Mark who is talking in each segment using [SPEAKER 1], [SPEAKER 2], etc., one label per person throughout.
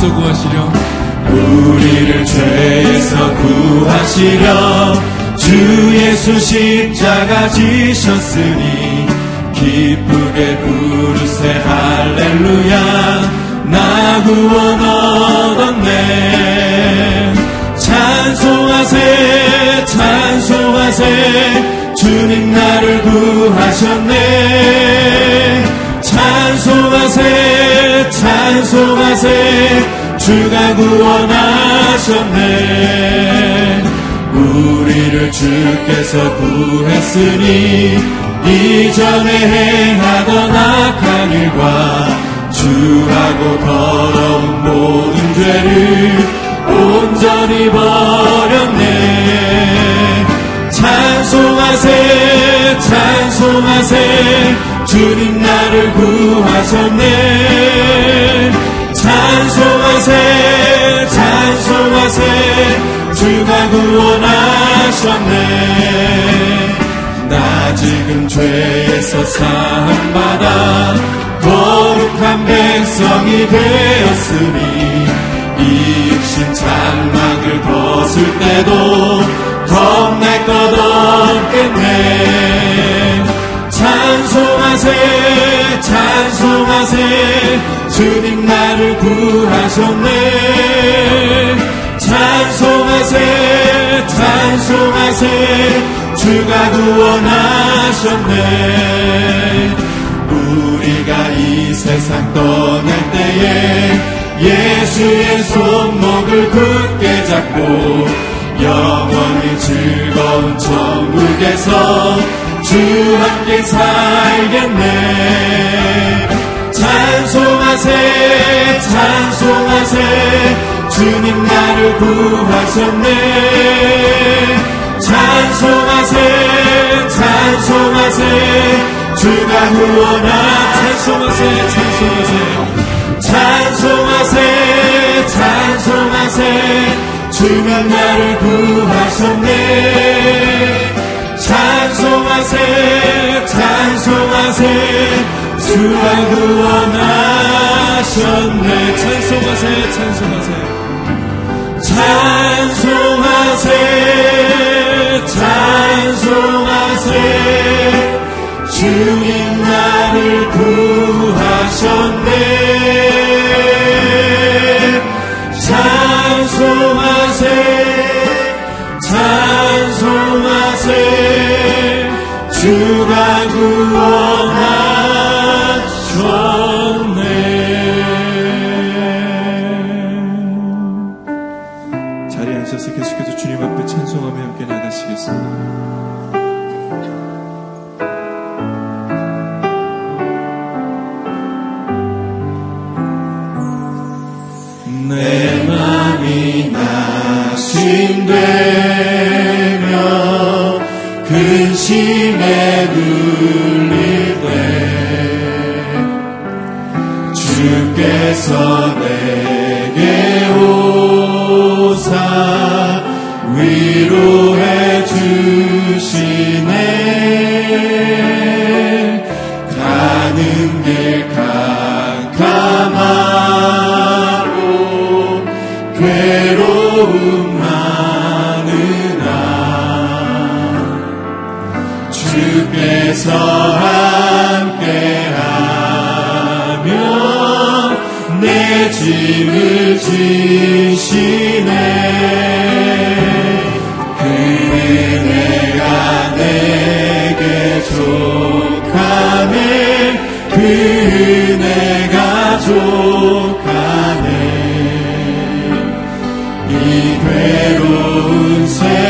[SPEAKER 1] 죄에서 구하시려.
[SPEAKER 2] 우리를 죄에서 구하시려. 주 예수 십자가 지셨으니 기쁘게 부르세. 할렐루야. 나 구원 얻었네. 찬송하세 찬송하세. 주님 나를 구하셨네. 찬송하세 찬송하세. 주가 구원하셨네. 우리를 주께서 구했으니 이전에 행하던 악한 일과 주하고 더러운 모든 죄를 온전히 버렸네 찬송하세 찬송하세. 주님 나를 구하셨네. 찬송하세 찬송하세. 주가 구원하셨네. 나 지금 죄에서 사함받아 거룩한 백성이 되었으니 이 육신 장막을 벗을 때도 겁낼 것 없겠네 찬송하세 찬송하세. 주님 나를 구하셨네. 찬송하세 찬송하세. 주가 구원하셨네. 우리가 이 세상 떠날 때에 예수의 손목을 굳게 잡고 영원히 즐거운 천국에서 주 함께 살겠네. 찬송하세 찬송하세. 주님 나를 구하셨네. 찬송하세 찬송하세. 주가 구원하 찬송하세 찬송하세. 찬송하세 찬송하세 주가 나를 구하셨네. 찬송하세 찬송하세 주가 구원하셨네. 찬송하세 찬송하세 찬송하세 찬송하세 주 주 Dulce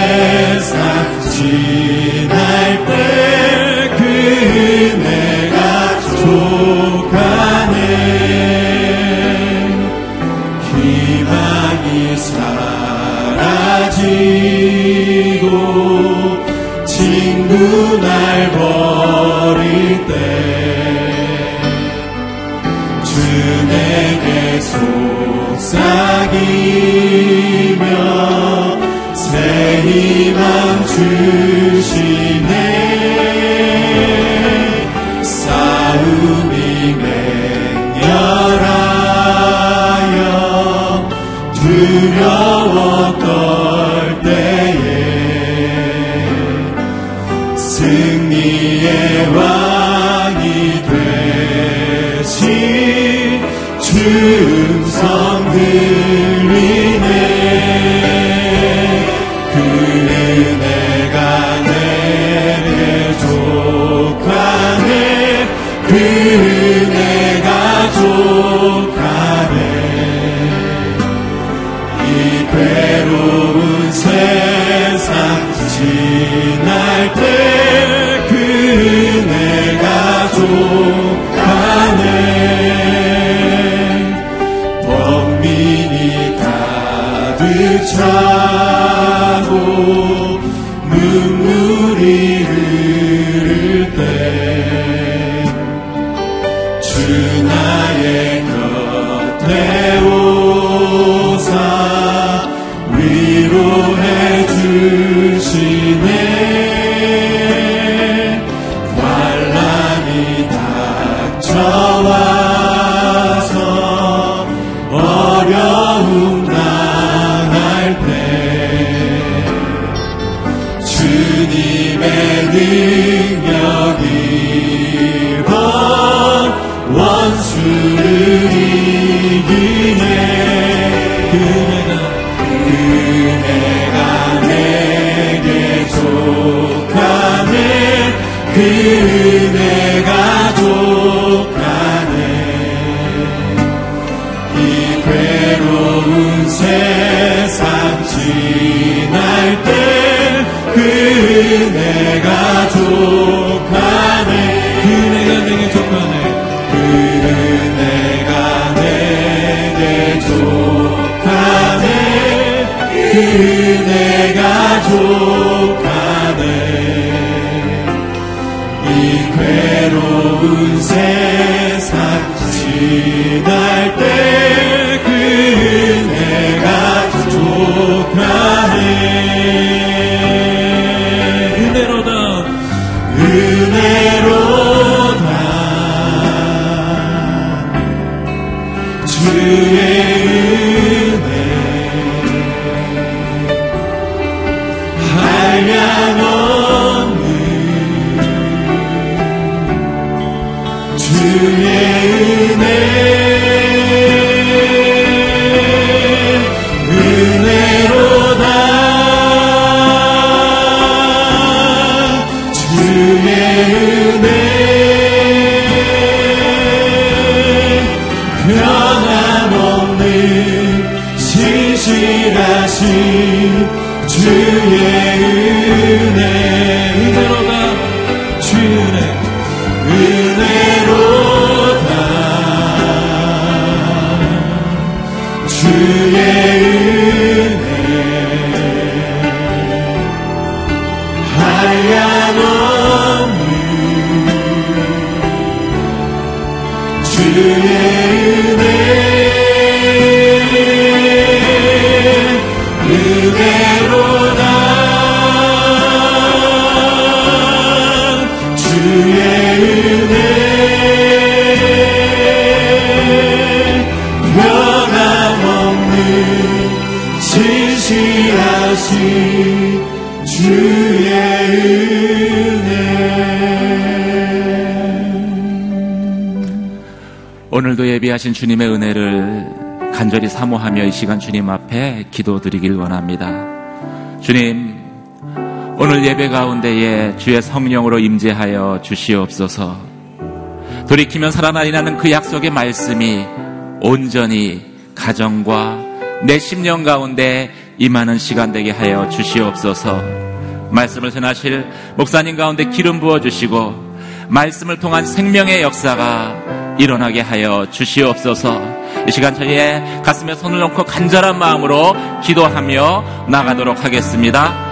[SPEAKER 2] 괴로운 세상 지날 때그 은혜가 족하네.
[SPEAKER 1] 은혜로다.
[SPEAKER 2] 은혜로다. 주의
[SPEAKER 3] 오늘도 예비하신 주님의 은혜를 간절히 사모하며 이 시간 주님 앞에 기도드리길 원합니다. 주님, 오늘 예배 가운데에 주의 성령으로 임재하여 주시옵소서. 돌이키면 살아나리라는 그 약속의 말씀이 온전히 가정과 내 심령 가운데 임하는 시간 되게 하여 주시옵소서. 말씀을 전하실 목사님 가운데 기름 부어 주시고 말씀을 통한 생명의 역사가 일어나게 하여 주시옵소서. 이 시간 저희의 가슴에 손을 놓고 간절한 마음으로 기도하며 나가도록 하겠습니다.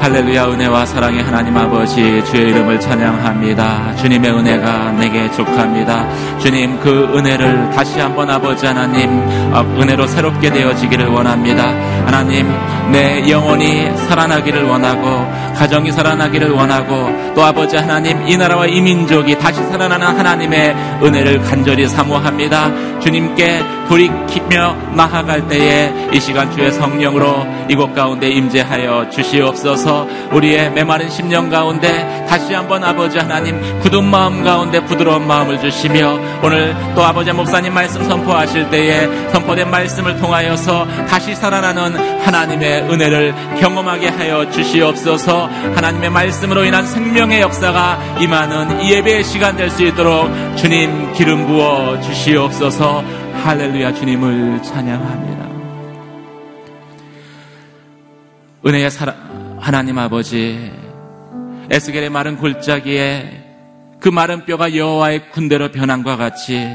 [SPEAKER 3] 할렐루야 은혜와 사랑의 하나님 아버지 주의 이름을 찬양합니다. 주님의 은혜가 내게 족합니다. 주님 그 은혜를 다시 한번 아버지 하나님 어, 은혜로 새롭게 되어지기를 원합니다. 하나님 내 영혼이 살아나기를 원하고 가정이 살아나기를 원하고 또 아버지 하나님 이 나라와 이 민족이 다시 살아나는 하나님의 은혜를 간절히 사모합니다. 주님께 돌이키며 나아갈 때에 이 시간 주의 성령으로 이곳 가운데 임재하여 주시옵소서 우리의 메마른 심령 가운데 다시 한번 아버지 하나님 굳은 마음 가운데 부드러운 마음을 주시며 오늘 또 아버지 목사님 말씀 선포하실 때에 선포된 말씀을 통하여서 다시 살아나는 하나님의 은혜를 경험하게 하여 주시옵소서 하나님의 말씀으로 인한 생명의 역사가 임하는 이 예배의 시간 될 수 있도록 주님 기름 부어 주시옵소서 할렐루야 주님을 찬양합니다. 은혜의 사랑, 하나님 아버지, 에스겔의 마른 골짜기에 그 마른 뼈가 여호와의 군대로 변한과 같이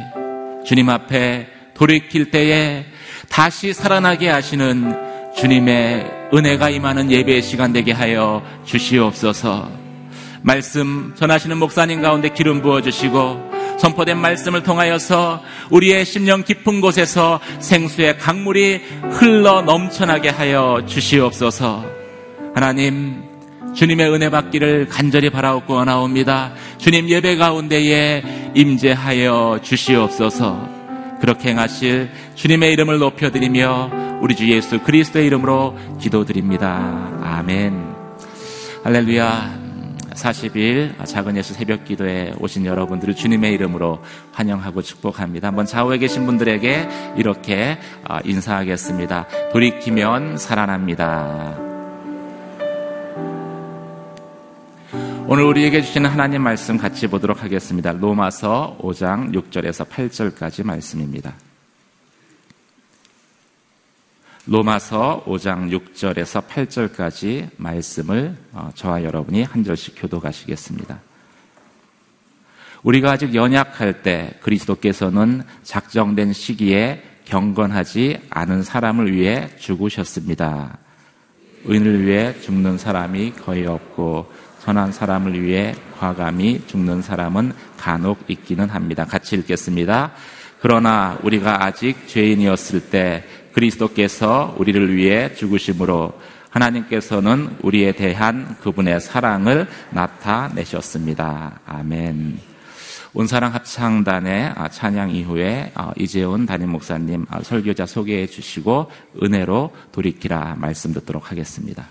[SPEAKER 3] 주님 앞에 돌이킬 때에 다시 살아나게 하시는 주님의 은혜가 임하는 예배의 시간 되게 하여 주시옵소서. 말씀 전하시는 목사님 가운데 기름 부어 주시고 선포된 말씀을 통하여서 우리의 심령 깊은 곳에서 생수의 강물이 흘러 넘쳐나게 하여 주시옵소서. 하나님, 주님의 은혜 받기를 간절히 바라옵고 원하옵니다. 주님 예배 가운데에 임재하여 주시옵소서. 그렇게 행하실 주님의 이름을 높여드리며 우리 주 예수 그리스도의 이름으로 기도드립니다. 아멘. 할렐루야. 40일 작은 예수 새벽 기도에 오신 여러분들을 주님의 이름으로 환영하고 축복합니다. 한번 좌우에 계신 분들에게 이렇게 아, 인사하겠습니다. 돌이키면 살아납니다. 오늘 우리에게 주시는 하나님 말씀 같이 보도록 하겠습니다. 로마서 5장 6절에서 8절까지 말씀입니다. 로마서 5장 6절에서 8절까지 말씀을 어, 저와 여러분이 한 절씩 교도가시겠습니다. 우리가 아직 연약할 때 그리스도께서는 작정된 시기에 경건하지 않은 사람을 위해 죽으셨습니다. 의인을 위해 죽는 사람이 거의 없고 선한 사람을 위해 과감히 죽는 사람은 간혹 있기는 합니다. 같이 읽겠습니다. 그러나 우리가 아직 죄인이었을 때 그리스도께서 우리를 위해 죽으심으로 하나님께서는 우리에 대한 그분의 사랑을 나타내셨습니다. 아멘. 온사랑 합창단의 찬양 이후에 이재훈 담임 목사님 설교자 소개해 주시고 은혜로 돌이키라 말씀 듣도록 하겠습니다.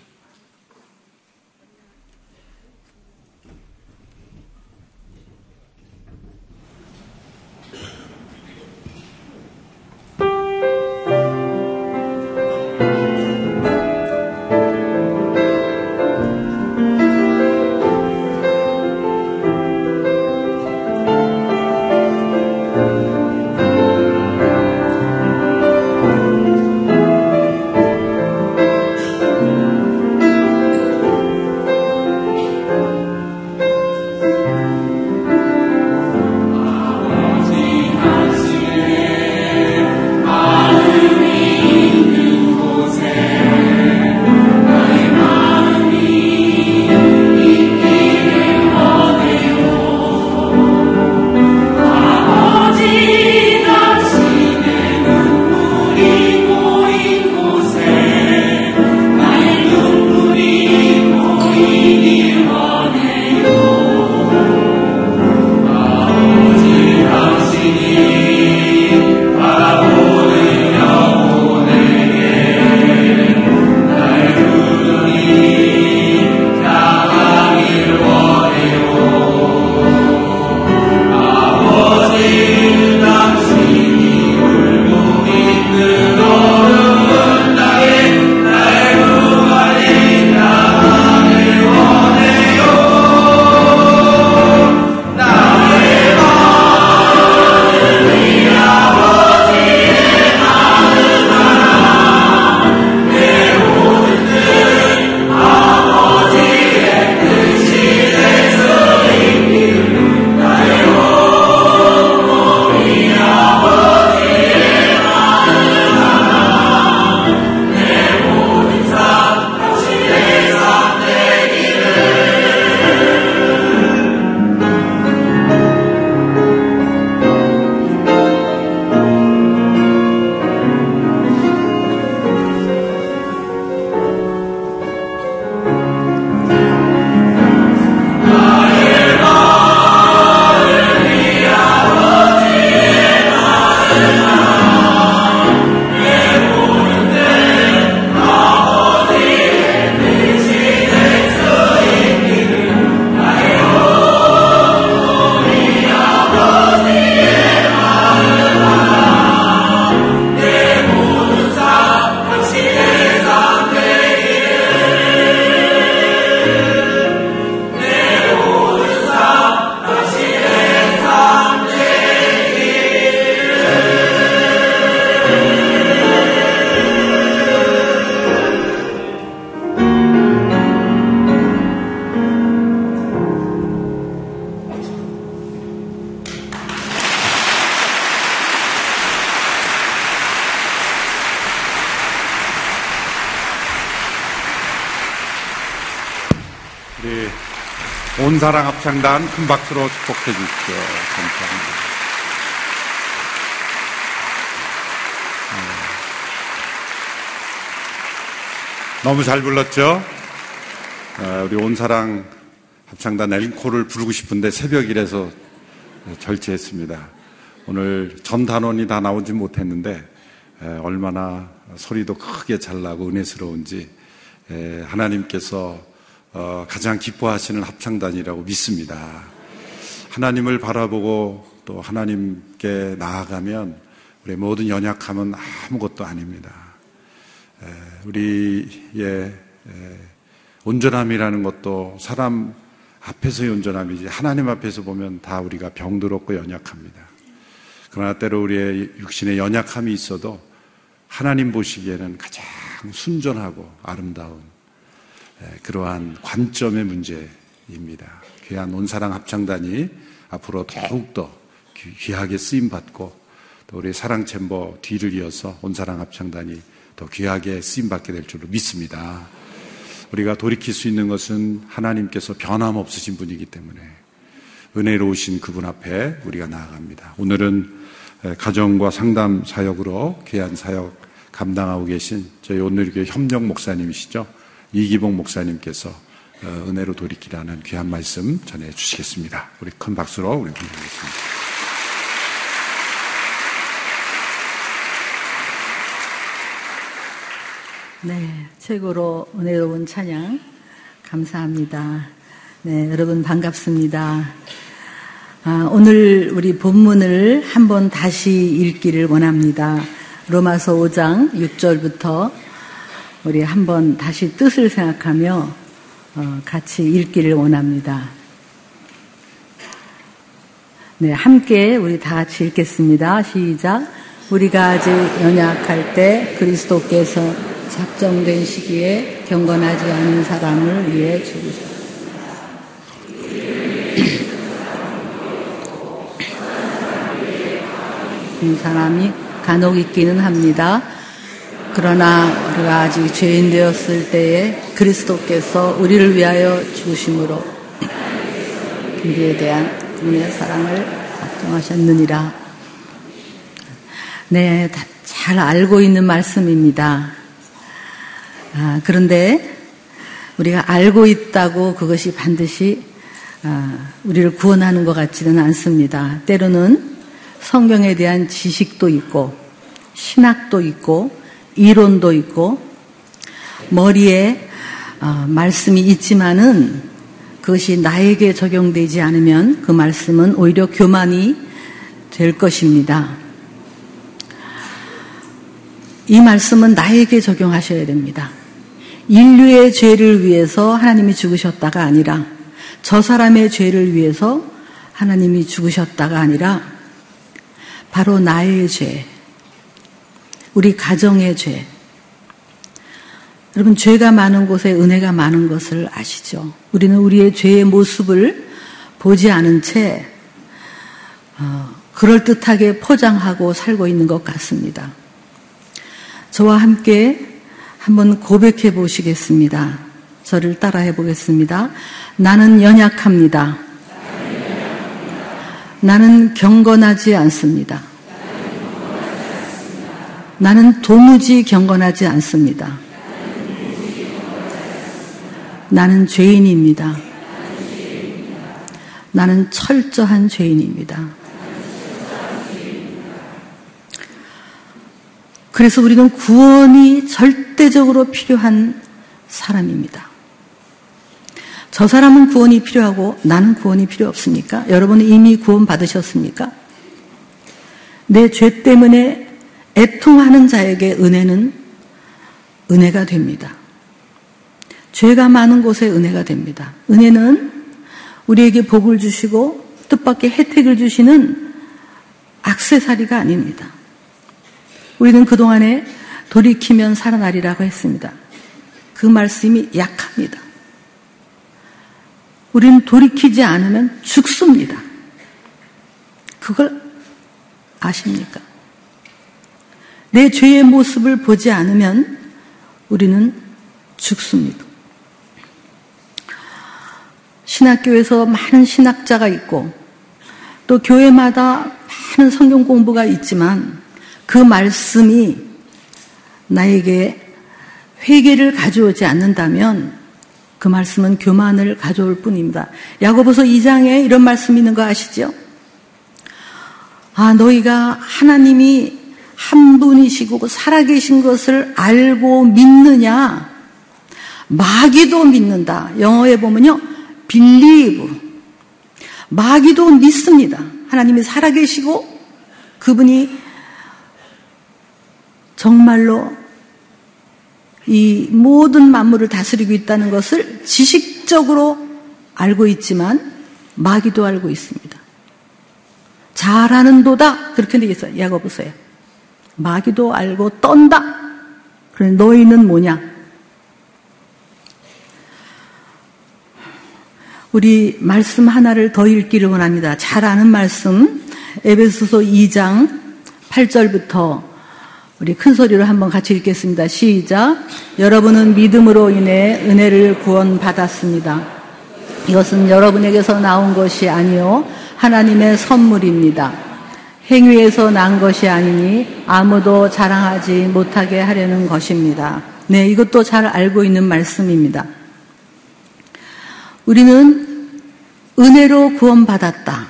[SPEAKER 4] 온 사랑 합창단 큰 박수로 축복해 주십시오. 감사합니다. 네. 너무 잘 불렀죠? 어, 우리 온 사랑 합창단 앵콜을 부르고 싶은데 새벽이라서 절제했습니다. 오늘 전 단원이 다 나오지 못했는데 얼마나 소리도 크게 잘 나고 은혜스러운지 하나님께서 어, 가장 기뻐하시는 합창단이라고 믿습니다. 하나님을 바라보고 또 하나님께 나아가면 우리 모든 연약함은 아무것도 아닙니다. 우리의 온전함이라는 것도 사람 앞에서의 온전함이지 하나님 앞에서 보면 다 우리가 병들었고 연약합니다. 그러나 때로 우리의 육신에 연약함이 있어도 하나님 보시기에는 가장 순전하고 아름다운 그러한 관점의 문제입니다. 귀한 온사랑 합창단이 앞으로 더욱더 귀하게 쓰임받고 또 우리 사랑 챔버 뒤를 이어서 온사랑 합창단이 더 귀하게 쓰임받게 될 줄로 믿습니다. 우리가 돌이킬 수 있는 것은 하나님께서 변함없으신 분이기 때문에 은혜로우신 그분 앞에 우리가 나아갑니다. 오늘은 가정과 상담 사역으로 귀한 사역 감당하고 계신 저희 오늘교회 협력 목사님이시죠. 이기봉 목사님께서 어, 은혜로 돌이키라는 귀한 말씀 전해 주시겠습니다. 우리 큰 박수로 우리 공개하겠습니다.
[SPEAKER 5] 네, 최고로 은혜로운 찬양 감사합니다. 네, 여러분 반갑습니다. 아, 오늘 우리 본문을 한번 다시 읽기를 원합니다. 로마서 5장 6절부터 우리 한번 다시 뜻을 생각하며 어, 같이 읽기를 원합니다. 네, 함께 우리 다 같이 읽겠습니다. 시작. 우리가 아직 연약할 때 그리스도께서 작정된 시기에 경건하지 않은 사람을 위해 죽으셨다. 그 사람이 간혹 있기는 합니다. 그러나 우리가 아직 죄인 되었을 때에 그리스도께서 우리를 위하여 죽으심으로 우리에 대한 그분의 사랑을 작정하셨느니라. 네, 잘 알고 있는 말씀입니다. 아, 그런데 우리가 알고 있다고 그것이 반드시 아, 우리를 구원하는 것 같지는 않습니다. 때로는 성경에 대한 지식도 있고 신학도 있고 이론도 있고 머리에 어, 말씀이 있지만은 그것이 나에게 적용되지 않으면 그 말씀은 오히려 교만이 될 것입니다. 이 말씀은 나에게 적용하셔야 됩니다. 인류의 죄를 위해서 하나님이 죽으셨다가 아니라 저 사람의 죄를 위해서 하나님이 죽으셨다가 아니라 바로 나의 죄, 우리 가정의 죄. 여러분, 죄가 많은 곳에 은혜가 많은 것을 아시죠? 우리는 우리의 죄의 모습을 보지 않은 채, 어, 그럴듯하게 포장하고 살고 있는 것 같습니다. 저와 함께 한번 고백해 보시겠습니다. 저를 따라해 보겠습니다. 나는 연약합니다. 나는 경건하지 않습니다. 나는 도무지 경건하지 않습니다. 나는 죄인입니다. 나는 철저한 죄인입니다. 그래서 우리는 구원이 절대적으로 필요한 사람입니다. 저 사람은 구원이 필요하고 나는 구원이 필요 없습니까? 여러분은 이미 구원 받으셨습니까? 내 죄 때문에 애통하는 자에게 은혜는 은혜가 됩니다. 죄가 많은 곳에 은혜가 됩니다. 은혜는 우리에게 복을 주시고 뜻밖의 혜택을 주시는 악세사리가 아닙니다. 우리는 그동안에 돌이키면 살아나리라고 했습니다. 그 말씀이 약합니다. 우리는 돌이키지 않으면 죽습니다. 그걸 아십니까? 내 죄의 모습을 보지 않으면 우리는 죽습니다. 신학교에서 많은 신학자가 있고 또 교회마다 많은 성경 공부가 있지만 그 말씀이 나에게 회개를 가져오지 않는다면 그 말씀은 교만을 가져올 뿐입니다. 야고보서 2장에 이런 말씀이 있는 거 아시죠? 아, 너희가 하나님이 한 분이시고 살아계신 것을 알고 믿느냐? 마귀도 믿는다. 영어에 보면요. believe. 마귀도 믿습니다. 하나님이 살아계시고 그분이 정말로 이 모든 만물을 다스리고 있다는 것을 지식적으로 알고 있지만 마귀도 알고 있습니다. 잘하는 도다 그렇게 되어 있어요. 야고보서에 마귀도 알고 떤다. 그래 너희는 뭐냐? 우리 말씀 하나를 더 읽기를 원합니다. 잘 아는 말씀 에베소서 2장 8절부터 우리 큰 소리로 한번 같이 읽겠습니다. 시작. 여러분은 믿음으로 인해 은혜를 구원받았습니다. 이것은 여러분에게서 나온 것이 아니요 하나님의 선물입니다. 행위에서 난 것이 아니니 아무도 자랑하지 못하게 하려는 것입니다. 네, 이것도 잘 알고 있는 말씀입니다. 우리는 은혜로 구원받았다.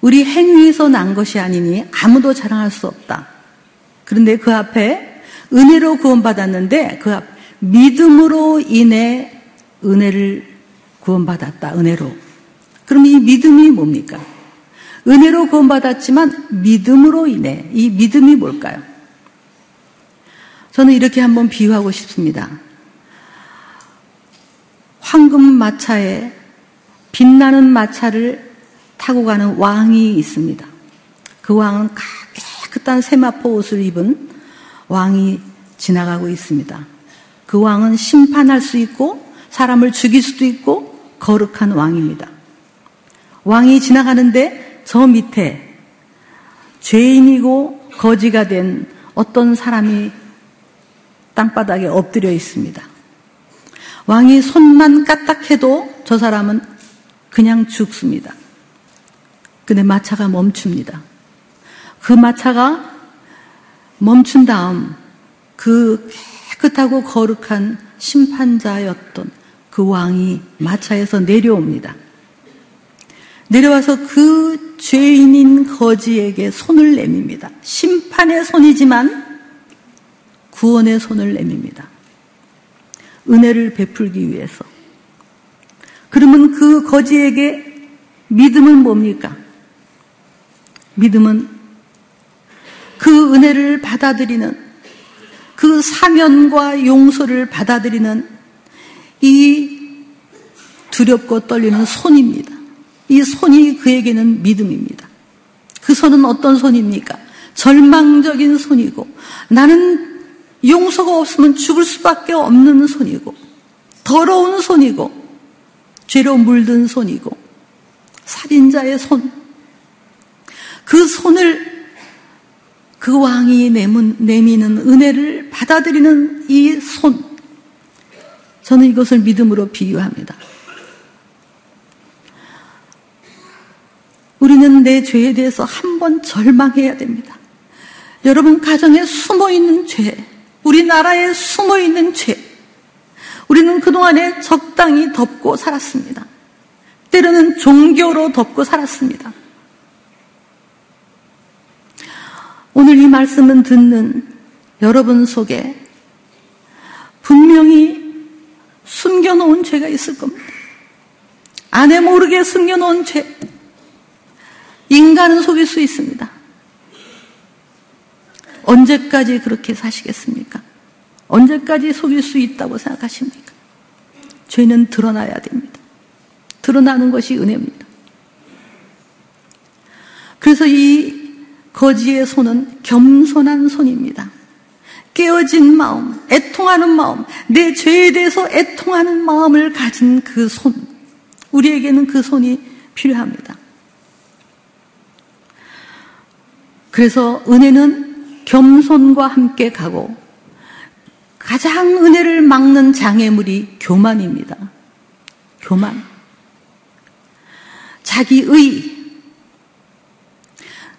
[SPEAKER 5] 우리 행위에서 난 것이 아니니 아무도 자랑할 수 없다. 그런데 그 앞에 은혜로 구원받았는데 그 앞, 믿음으로 인해 은혜를 구원받았다. 은혜로. 그럼 이 믿음이 뭡니까? 은혜로 구원받았지만 믿음으로 인해 이 믿음이 뭘까요? 저는 이렇게 한번 비유하고 싶습니다. 황금 마차에 빛나는 마차를 타고 가는 왕이 있습니다. 그 왕은 깨끗한 세마포 옷을 입은 왕이 지나가고 있습니다. 그 왕은 심판할 수 있고 사람을 죽일 수도 있고 거룩한 왕입니다. 왕이 지나가는데 저 밑에 죄인이고 거지가 된 어떤 사람이 땅바닥에 엎드려 있습니다. 왕이 손만 까딱해도 저 사람은 그냥 죽습니다. 근데 마차가 멈춥니다. 그 마차가 멈춘 다음 그 깨끗하고 거룩한 심판자였던 그 왕이 마차에서 내려옵니다. 내려와서 그 죄인인 거지에게 손을 내밉니다. 심판의 손이지만 구원의 손을 내밉니다. 은혜를 베풀기 위해서. 그러면 그 거지에게 믿음은 뭡니까? 믿음은 그 은혜를 받아들이는 그 사면과 용서를 받아들이는 이 두렵고 떨리는 손입니다. 이 손이 그에게는 믿음입니다. 그 손은 어떤 손입니까? 절망적인 손이고 나는 용서가 없으면 죽을 수밖에 없는 손이고 더러운 손이고 죄로 물든 손이고 살인자의 손. 그 손을 그 왕이 내미는 은혜를 받아들이는 이 손. 저는 이것을 믿음으로 비유합니다. 우리는 내 죄에 대해서 한 번 절망해야 됩니다. 여러분 가정에 숨어 있는 죄, 우리나라에 숨어 있는 죄, 우리는 그동안에 적당히 덮고 살았습니다. 때로는 종교로 덮고 살았습니다. 오늘 이 말씀은 듣는 여러분 속에 분명히 숨겨놓은 죄가 있을 겁니다. 아내 모르게 숨겨놓은 죄. 인간은 속일 수 있습니다. 언제까지 그렇게 사시겠습니까? 언제까지 속일 수 있다고 생각하십니까? 죄는 드러나야 됩니다. 드러나는 것이 은혜입니다. 그래서 이 거지의 손은 겸손한 손입니다. 깨어진 마음, 애통하는 마음, 내 죄에 대해서 애통하는 마음을 가진 그 손. 우리에게는 그 손이 필요합니다. 그래서 은혜는 겸손과 함께 가고 가장 은혜를 막는 장애물이 교만입니다. 교만, 자기의.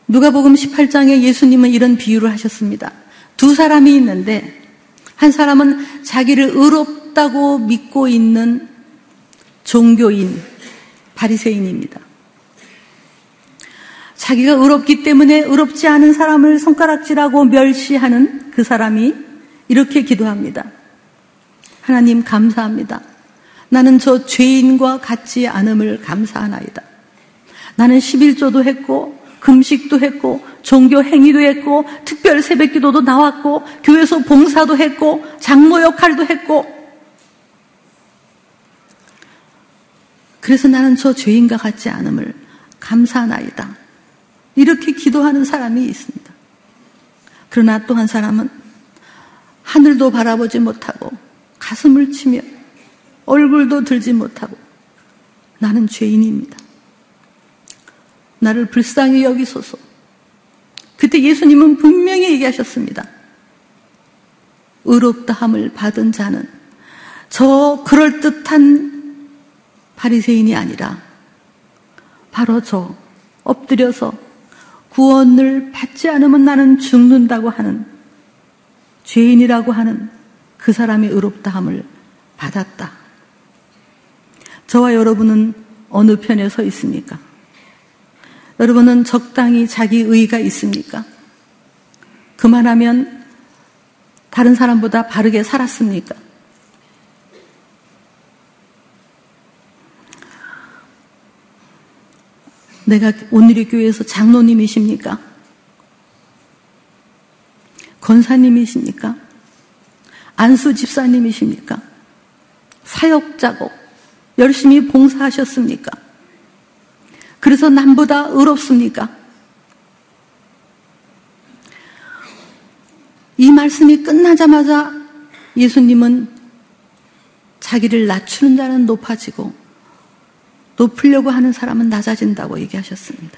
[SPEAKER 5] 누가복음 18장에 예수님은 이런 비유를 하셨습니다. 두 사람이 있는데 한 사람은 자기를 의롭다고 믿고 있는 종교인, 바리새인입니다. 자기가 의롭기 때문에 의롭지 않은 사람을 손가락질하고 멸시하는 그 사람이 이렇게 기도합니다. 하나님 감사합니다. 나는 저 죄인과 같지 않음을 감사하나이다. 나는 11조도 했고 금식도 했고 종교 행위도 했고 특별 새벽 기도도 나왔고 교회에서 봉사도 했고 장모 역할도 했고 그래서 나는 저 죄인과 같지 않음을 감사하나이다. 이렇게 기도하는 사람이 있습니다. 그러나 또 한 사람은 하늘도 바라보지 못하고 가슴을 치며 얼굴도 들지 못하고 나는 죄인입니다. 나를 불쌍히 여기소서. 그때 예수님은 분명히 얘기하셨습니다. 의롭다함을 받은 자는 저 그럴듯한 바리새인이 아니라 바로 저 엎드려서 구원을 받지 않으면 나는 죽는다고 하는 죄인이라고 하는 그 사람의 의롭다함을 받았다. 저와 여러분은 어느 편에 서 있습니까? 여러분은 적당히 자기 의가 있습니까? 그만하면 다른 사람보다 바르게 살았습니까? 내가 오늘의 교회에서 장로님이십니까? 권사님이십니까? 안수 집사님이십니까? 사역자고 열심히 봉사하셨습니까? 그래서 남보다 의롭습니까? 이 말씀이 끝나자마자 예수님은 자기를 낮추는 자는 높아지고 높으려고 하는 사람은 낮아진다고 얘기하셨습니다.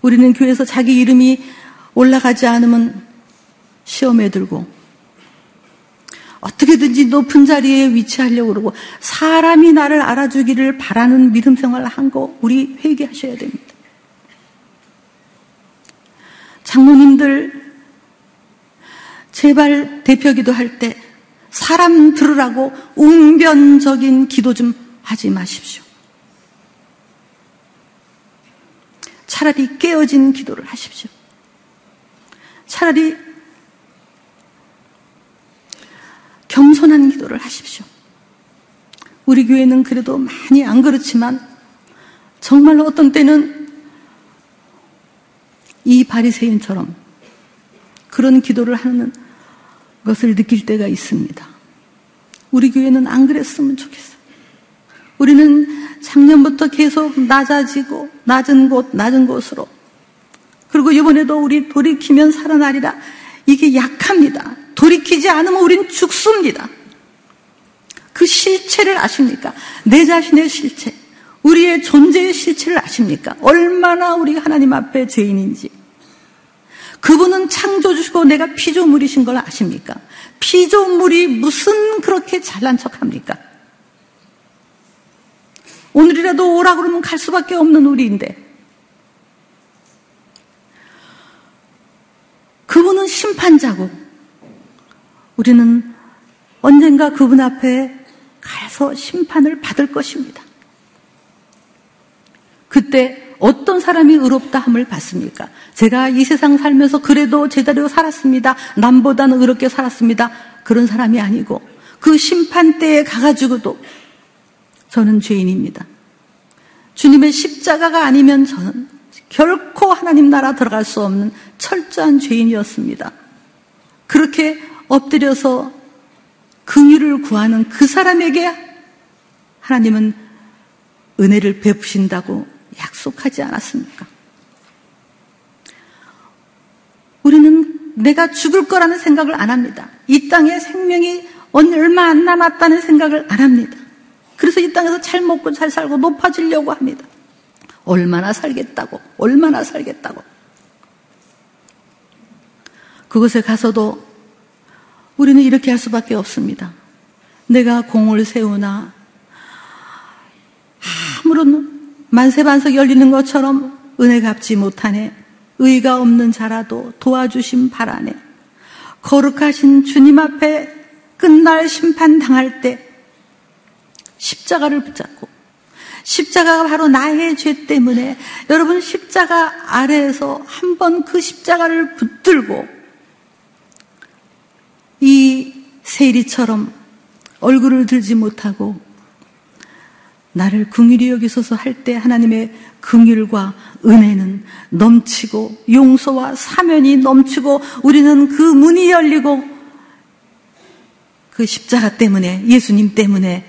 [SPEAKER 5] 우리는 교회에서 자기 이름이 올라가지 않으면 시험에 들고 어떻게든지 높은 자리에 위치하려고 그러고 사람이 나를 알아주기를 바라는 믿음 생활을 한 거 우리 회개하셔야 됩니다. 장모님들 제발 대표 기도 할 때 사람 들으라고 웅변적인 기도 좀 하지 마십시오. 차라리 깨어진 기도를 하십시오. 차라리 겸손한 기도를 하십시오. 우리 교회는 그래도 많이 안 그렇지만 정말로 어떤 때는 이 바리새인처럼 그런 기도를 하는 것을 느낄 때가 있습니다. 우리 교회는 안 그랬으면 좋겠어요. 우리는 작년부터 계속 낮아지고 낮은 곳 낮은 곳으로 그리고 이번에도 우리 돌이키면 살아나리라 이게 약합니다. 돌이키지 않으면 우린 죽습니다. 그 실체를 아십니까? 내 자신의 실체, 우리의 존재의 실체를 아십니까? 얼마나 우리가 하나님 앞에 죄인인지. 그분은 창조주시고 내가 피조물이신 걸 아십니까? 피조물이 무슨 그렇게 잘난 척 합니까? 오늘이라도 오라 그러면 갈 수밖에 없는 우리인데. 그분은 심판자고, 우리는 언젠가 그분 앞에 가서 심판을 받을 것입니다. 그때 어떤 사람이 의롭다 함을 받습니까? 제가 이 세상 살면서 그래도 제자리로 살았습니다. 남보다는 의롭게 살았습니다. 그런 사람이 아니고 그 심판 때에 가가지고도 저는 죄인입니다. 주님의 십자가가 아니면 저는 결코 하나님 나라 들어갈 수 없는 철저한 죄인이었습니다. 그렇게 엎드려서 긍휼을 구하는 그 사람에게 하나님은 은혜를 베푸신다고 약속하지 않았습니까? 우리는 내가 죽을 거라는 생각을 안 합니다. 이 땅에 생명이 얼마 안 남았다는 생각을 안 합니다. 그래서 이 땅에서 잘 먹고 잘 살고 높아지려고 합니다. 얼마나 살겠다고, 얼마나 살겠다고. 그곳에 가서도 우리는 이렇게 할 수밖에 없습니다. 내가 공을 세우나 바울은 만세반석 열리는 것처럼 은혜 갚지 못하네. 의가 없는 자라도 도와주심 바라네. 거룩하신 주님 앞에 끝날 심판 당할 때 십자가를 붙잡고 십자가가 바로 나의 죄 때문에 여러분 십자가 아래에서 한번 그 십자가를 붙들고 이 세리처럼 얼굴을 들지 못하고 나를 긍휼히 여기소서 할 때 하나님의 긍휼과 은혜는 넘치고 용서와 사면이 넘치고 우리는 그 문이 열리고 그 십자가 때문에 예수님 때문에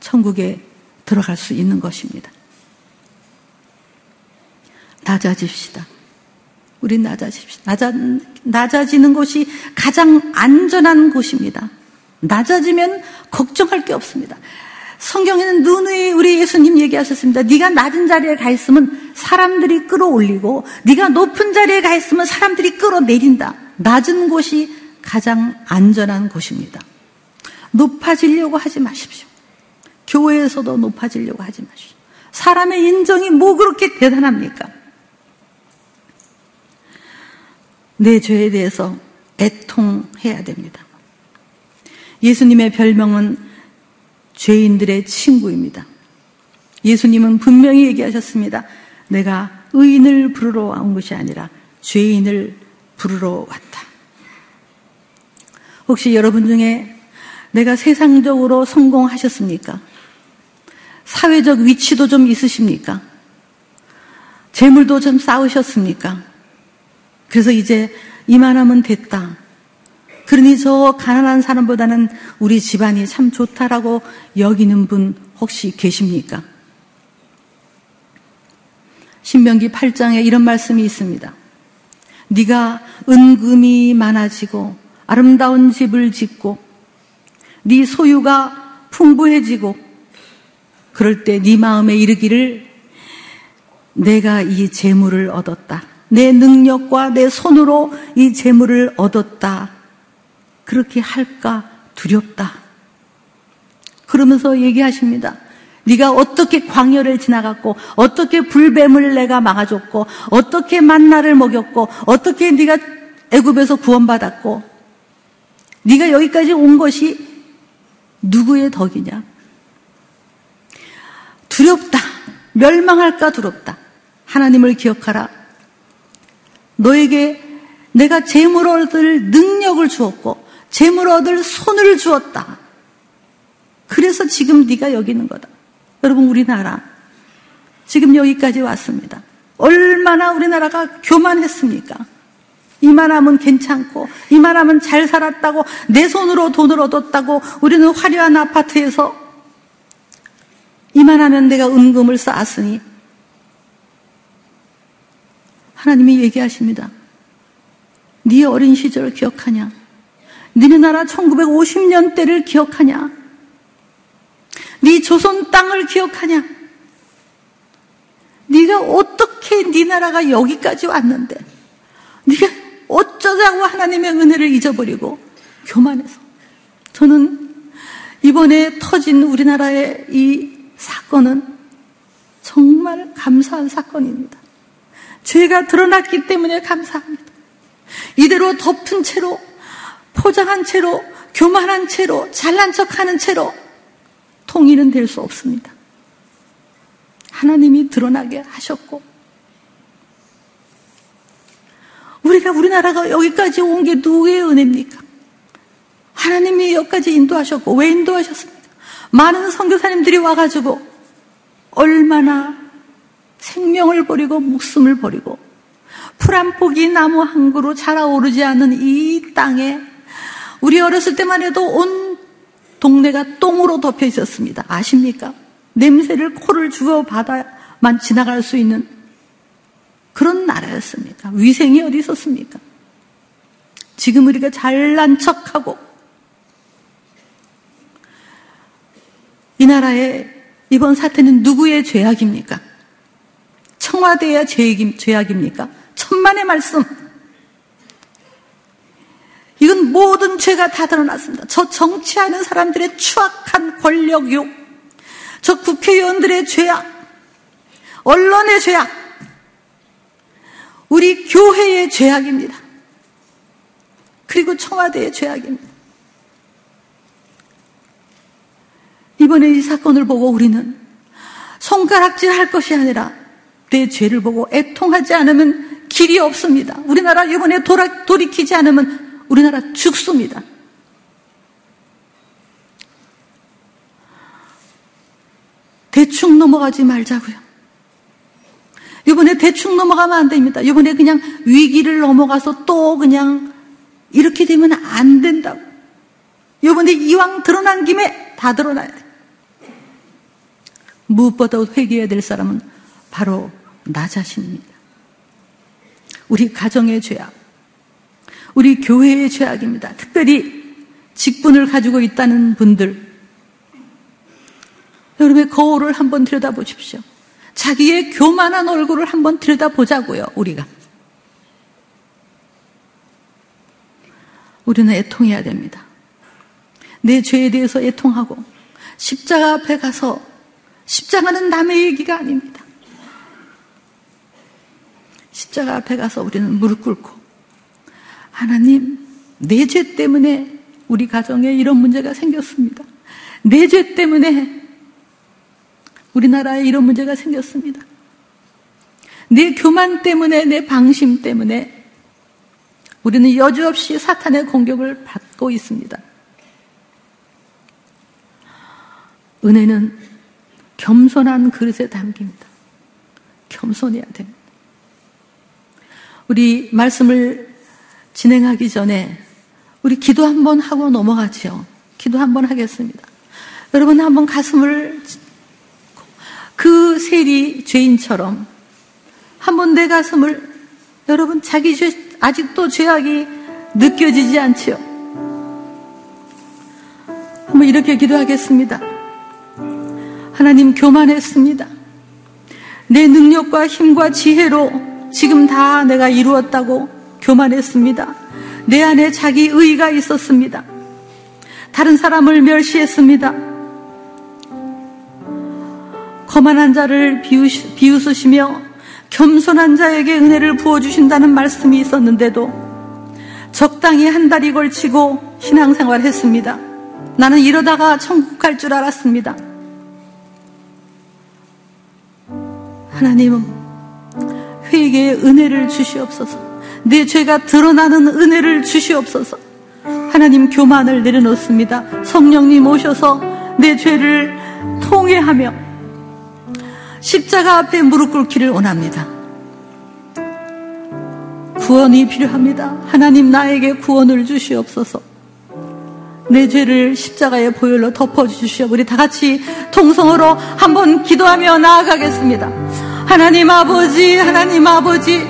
[SPEAKER 5] 천국에 들어갈 수 있는 것입니다. 낮아집시다. 우리 낮아집시다. 낮아, 낮아지는 곳이 가장 안전한 곳입니다. 낮아지면 걱정할 게 없습니다. 성경에는 누누이 우리 예수님 얘기하셨습니다. 네가 낮은 자리에 가 있으면 사람들이 끌어올리고 네가 높은 자리에 가 있으면 사람들이 끌어내린다. 낮은 곳이 가장 안전한 곳입니다. 높아지려고 하지 마십시오. 교회에서도 높아지려고 하지 마십시오. 사람의 인정이 뭐 그렇게 대단합니까? 내 죄에 대해서 애통해야 됩니다. 예수님의 별명은 죄인들의 친구입니다. 예수님은 분명히 얘기하셨습니다. 내가 의인을 부르러 온 것이 아니라 죄인을 부르러 왔다. 혹시 여러분 중에 내가 세상적으로 성공하셨습니까? 사회적 위치도 좀 있으십니까? 재물도 좀 쌓으셨습니까? 그래서 이제 이만하면 됐다. 그러니 저 가난한 사람보다는 우리 집안이 참 좋다라고 여기는 분 혹시 계십니까? 신명기 8장에 이런 말씀이 있습니다. 네가 은금이 많아지고 아름다운 집을 짓고 네 소유가 풍부해지고 그럴 때 네 마음에 이르기를 내가 이 재물을 얻었다. 내 능력과 내 손으로 이 재물을 얻었다. 그렇게 할까 두렵다. 그러면서 얘기하십니다. 네가 어떻게 광야를 지나갔고 어떻게 불뱀을 내가 막아줬고 어떻게 만나를 먹였고 어떻게 네가 애굽에서 구원받았고 네가 여기까지 온 것이 누구의 덕이냐? 두렵다. 멸망할까 두렵다. 하나님을 기억하라. 너에게 내가 재물 얻을 능력을 주었고 재물 얻을 손을 주었다. 그래서 지금 네가 여기 있는 거다. 여러분 우리나라 지금 여기까지 왔습니다. 얼마나 우리나라가 교만했습니까? 이만하면 괜찮고 이만하면 잘 살았다고 내 손으로 돈을 얻었다고 우리는 화려한 아파트에서 이만하면 내가 은금을 쌓았으니 하나님이 얘기하십니다. 네 어린 시절을 기억하냐? 니네 나라 1950년 대를 기억하냐? 네 조선 땅을 기억하냐? 네가 어떻게 네 나라가 여기까지 왔는데 네가 어쩌자고 하나님의 은혜를 잊어버리고 교만해서 저는 이번에 터진 우리나라의 이 사건은 정말 감사한 사건입니다. 죄가 드러났기 때문에 감사합니다. 이대로 덮은 채로 포장한 채로 교만한 채로 잘난 척하는 채로 통일은 될 수 없습니다. 하나님이 드러나게 하셨고 우리가 우리나라가 여기까지 온 게 누구의 은혜입니까? 하나님이 여기까지 인도하셨고 왜 인도하셨습니까? 많은 선교사님들이 와가지고 얼마나 생명을 버리고 목숨을 버리고 풀 한 포기 나무 한 그루 자라오르지 않은 이 땅에 우리 어렸을 때만 해도 온 동네가 똥으로 덮여 있었습니다. 아십니까? 냄새를 코를 주워 받아만 지나갈 수 있는 그런 나라였습니까? 위생이 어디 있었습니까? 지금 우리가 잘난 척하고 이 나라의 이번 사태는 누구의 죄악입니까? 청와대의 죄악입니까? 천만의 말씀. 이건 모든 죄가 다 드러났습니다. 저 정치하는 사람들의 추악한 권력욕, 저 국회의원들의 죄악, 언론의 죄악, 우리 교회의 죄악입니다. 그리고 청와대의 죄악입니다. 이번에 이 사건을 보고 우리는 손가락질 할 것이 아니라 내 죄를 보고 애통하지 않으면 길이 없습니다. 우리나라 이번에 돌아, 돌이키지 않으면 우리나라 죽습니다. 대충 넘어가지 말자고요. 이번에 대충 넘어가면 안 됩니다. 이번에 그냥 위기를 넘어가서 또 그냥 이렇게 되면 안 된다고. 이번에 이왕 드러난 김에 다 드러나야 돼. 무엇보다 회개해야 될 사람은 바로 나 자신입니다. 우리 가정의 죄악, 우리 교회의 죄악입니다. 특별히 직분을 가지고 있다는 분들, 여러분의 거울을 한번 들여다보십시오. 자기의 교만한 얼굴을 한번 들여다보자고요, 우리가. 우리는 애통해야 됩니다. 내 죄에 대해서 애통하고 십자가 앞에 가서 십자가는 남의 얘기가 아닙니다. 십자가 앞에 가서 우리는 무릎 꿇고 하나님 내 죄 때문에 우리 가정에 이런 문제가 생겼습니다. 내 죄 때문에 우리나라에 이런 문제가 생겼습니다. 내 교만 때문에 내 방심 때문에 우리는 여지없이 사탄의 공격을 받고 있습니다. 은혜는 겸손한 그릇에 담깁니다. 겸손해야 됩니다. 우리 말씀을 진행하기 전에 우리 기도 한번 하고 넘어가지요. 기도 한번 하겠습니다. 여러분 한번 가슴을 그 세리 죄인처럼 한번 내 가슴을 여러분 자기 죄 아직도 죄악이 느껴지지 않지요. 한번 이렇게 기도하겠습니다. 하나님 교만했습니다. 내 능력과 힘과 지혜로 지금 다 내가 이루었다고 교만했습니다. 내 안에 자기 의가 있었습니다. 다른 사람을 멸시했습니다. 거만한 자를 비웃으시며 겸손한 자에게 은혜를 부어주신다는 말씀이 있었는데도 적당히 한 달이 걸치고 신앙생활 했습니다. 나는 이러다가 천국 갈 줄 알았습니다. 하나님은 회개의 은혜를 주시옵소서. 내 죄가 드러나는 은혜를 주시옵소서. 하나님 교만을 내려놓습니다. 성령님 오셔서 내 죄를 통회하며 십자가 앞에 무릎 꿇기를 원합니다. 구원이 필요합니다. 하나님 나에게 구원을 주시옵소서. 내 죄를 십자가의 보혈로 덮어주시오. 우리 다 같이 통성으로 한번 기도하며 나아가겠습니다. 하나님 아버지, 하나님 아버지,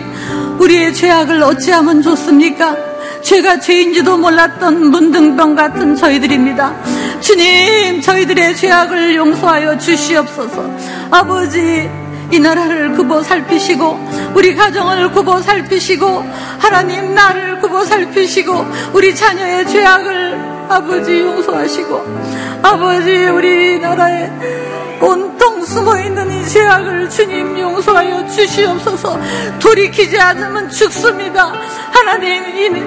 [SPEAKER 5] 우리의 죄악을 어찌하면 좋습니까? 죄가 죄인지도 몰랐던 문둥병 같은 저희들입니다. 주님, 저희들의 죄악을 용서하여 주시옵소서. 아버지, 이 나라를 굽어 살피시고 우리 가정을 굽어 살피시고 하나님 나를 굽어 살피시고 우리 자녀의 죄악을 아버지 용서하시고 아버지 우리나라에 온통 숨어있는 이 죄악을 주님 용서하여 주시옵소서. 돌이키지 않으면 죽습니다. 하나님 이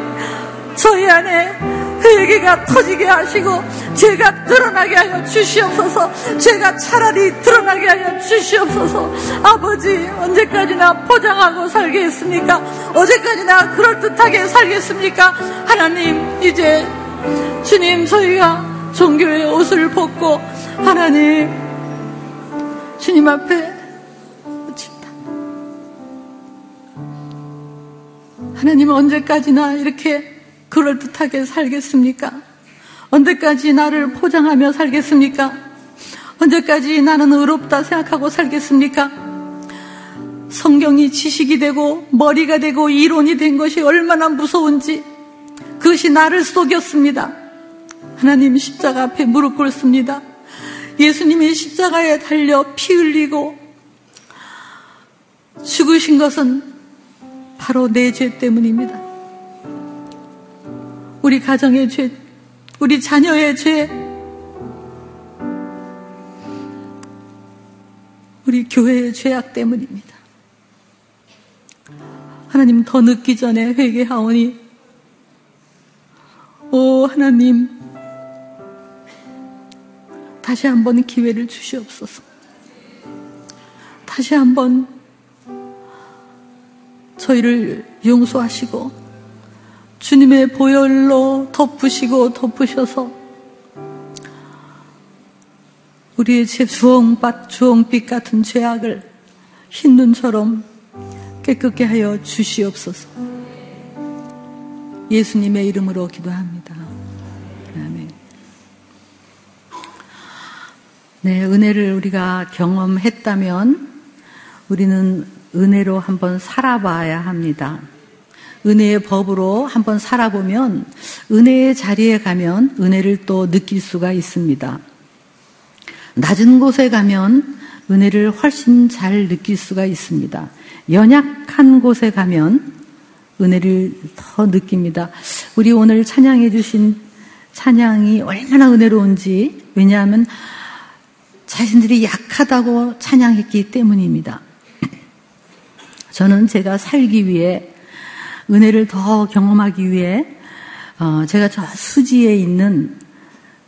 [SPEAKER 5] 저희 안에 회개가 터지게 하시고 죄가 드러나게 하여 주시옵소서. 죄가 차라리 드러나게 하여 주시옵소서. 아버지 언제까지나 포장하고 살겠습니까? 어제까지나 그럴듯하게 살겠습니까? 하나님 이제 주님 저희가 종교의 옷을 벗고 하나님 주님 앞에 묻힌다 하나님 언제까지나 이렇게 그럴듯하게 살겠습니까? 언제까지 나를 포장하며 살겠습니까? 언제까지 나는 의롭다 생각하고 살겠습니까? 성경이 지식이 되고 머리가 되고 이론이 된 것이 얼마나 무서운지 그것이 나를 속였습니다. 하나님 십자가 앞에 무릎 꿇습니다. 예수님이 십자가에 달려 피 흘리고 죽으신 것은 바로 내 죄 때문입니다. 우리 가정의 죄, 우리 자녀의 죄, 우리 교회의 죄악 때문입니다. 하나님 더 늦기 전에 회개하오니 오 하나님 다시 한번 기회를 주시옵소서. 다시 한번 저희를 용서하시고 주님의 보혈로 덮으시고 덮으셔서 우리의 제 주홍밭 주홍빛 같은 죄악을 흰 눈처럼 깨끗게 하여 주시옵소서. 예수님의 이름으로 기도합니다. 네, 은혜를 우리가 경험했다면 우리는 은혜로 한번 살아봐야 합니다. 은혜의 법으로 한번 살아보면 은혜의 자리에 가면 은혜를 또 느낄 수가 있습니다. 낮은 곳에 가면 은혜를 훨씬 잘 느낄 수가 있습니다. 연약한 곳에 가면 은혜를 더 느낍니다. 우리 오늘 찬양해 주신 찬양이 얼마나 은혜로운지 왜냐하면 자신들이 약하다고 찬양했기 때문입니다. 저는 제가 살기 위해 은혜를 더 경험하기 위해 어, 제가 저 수지에 있는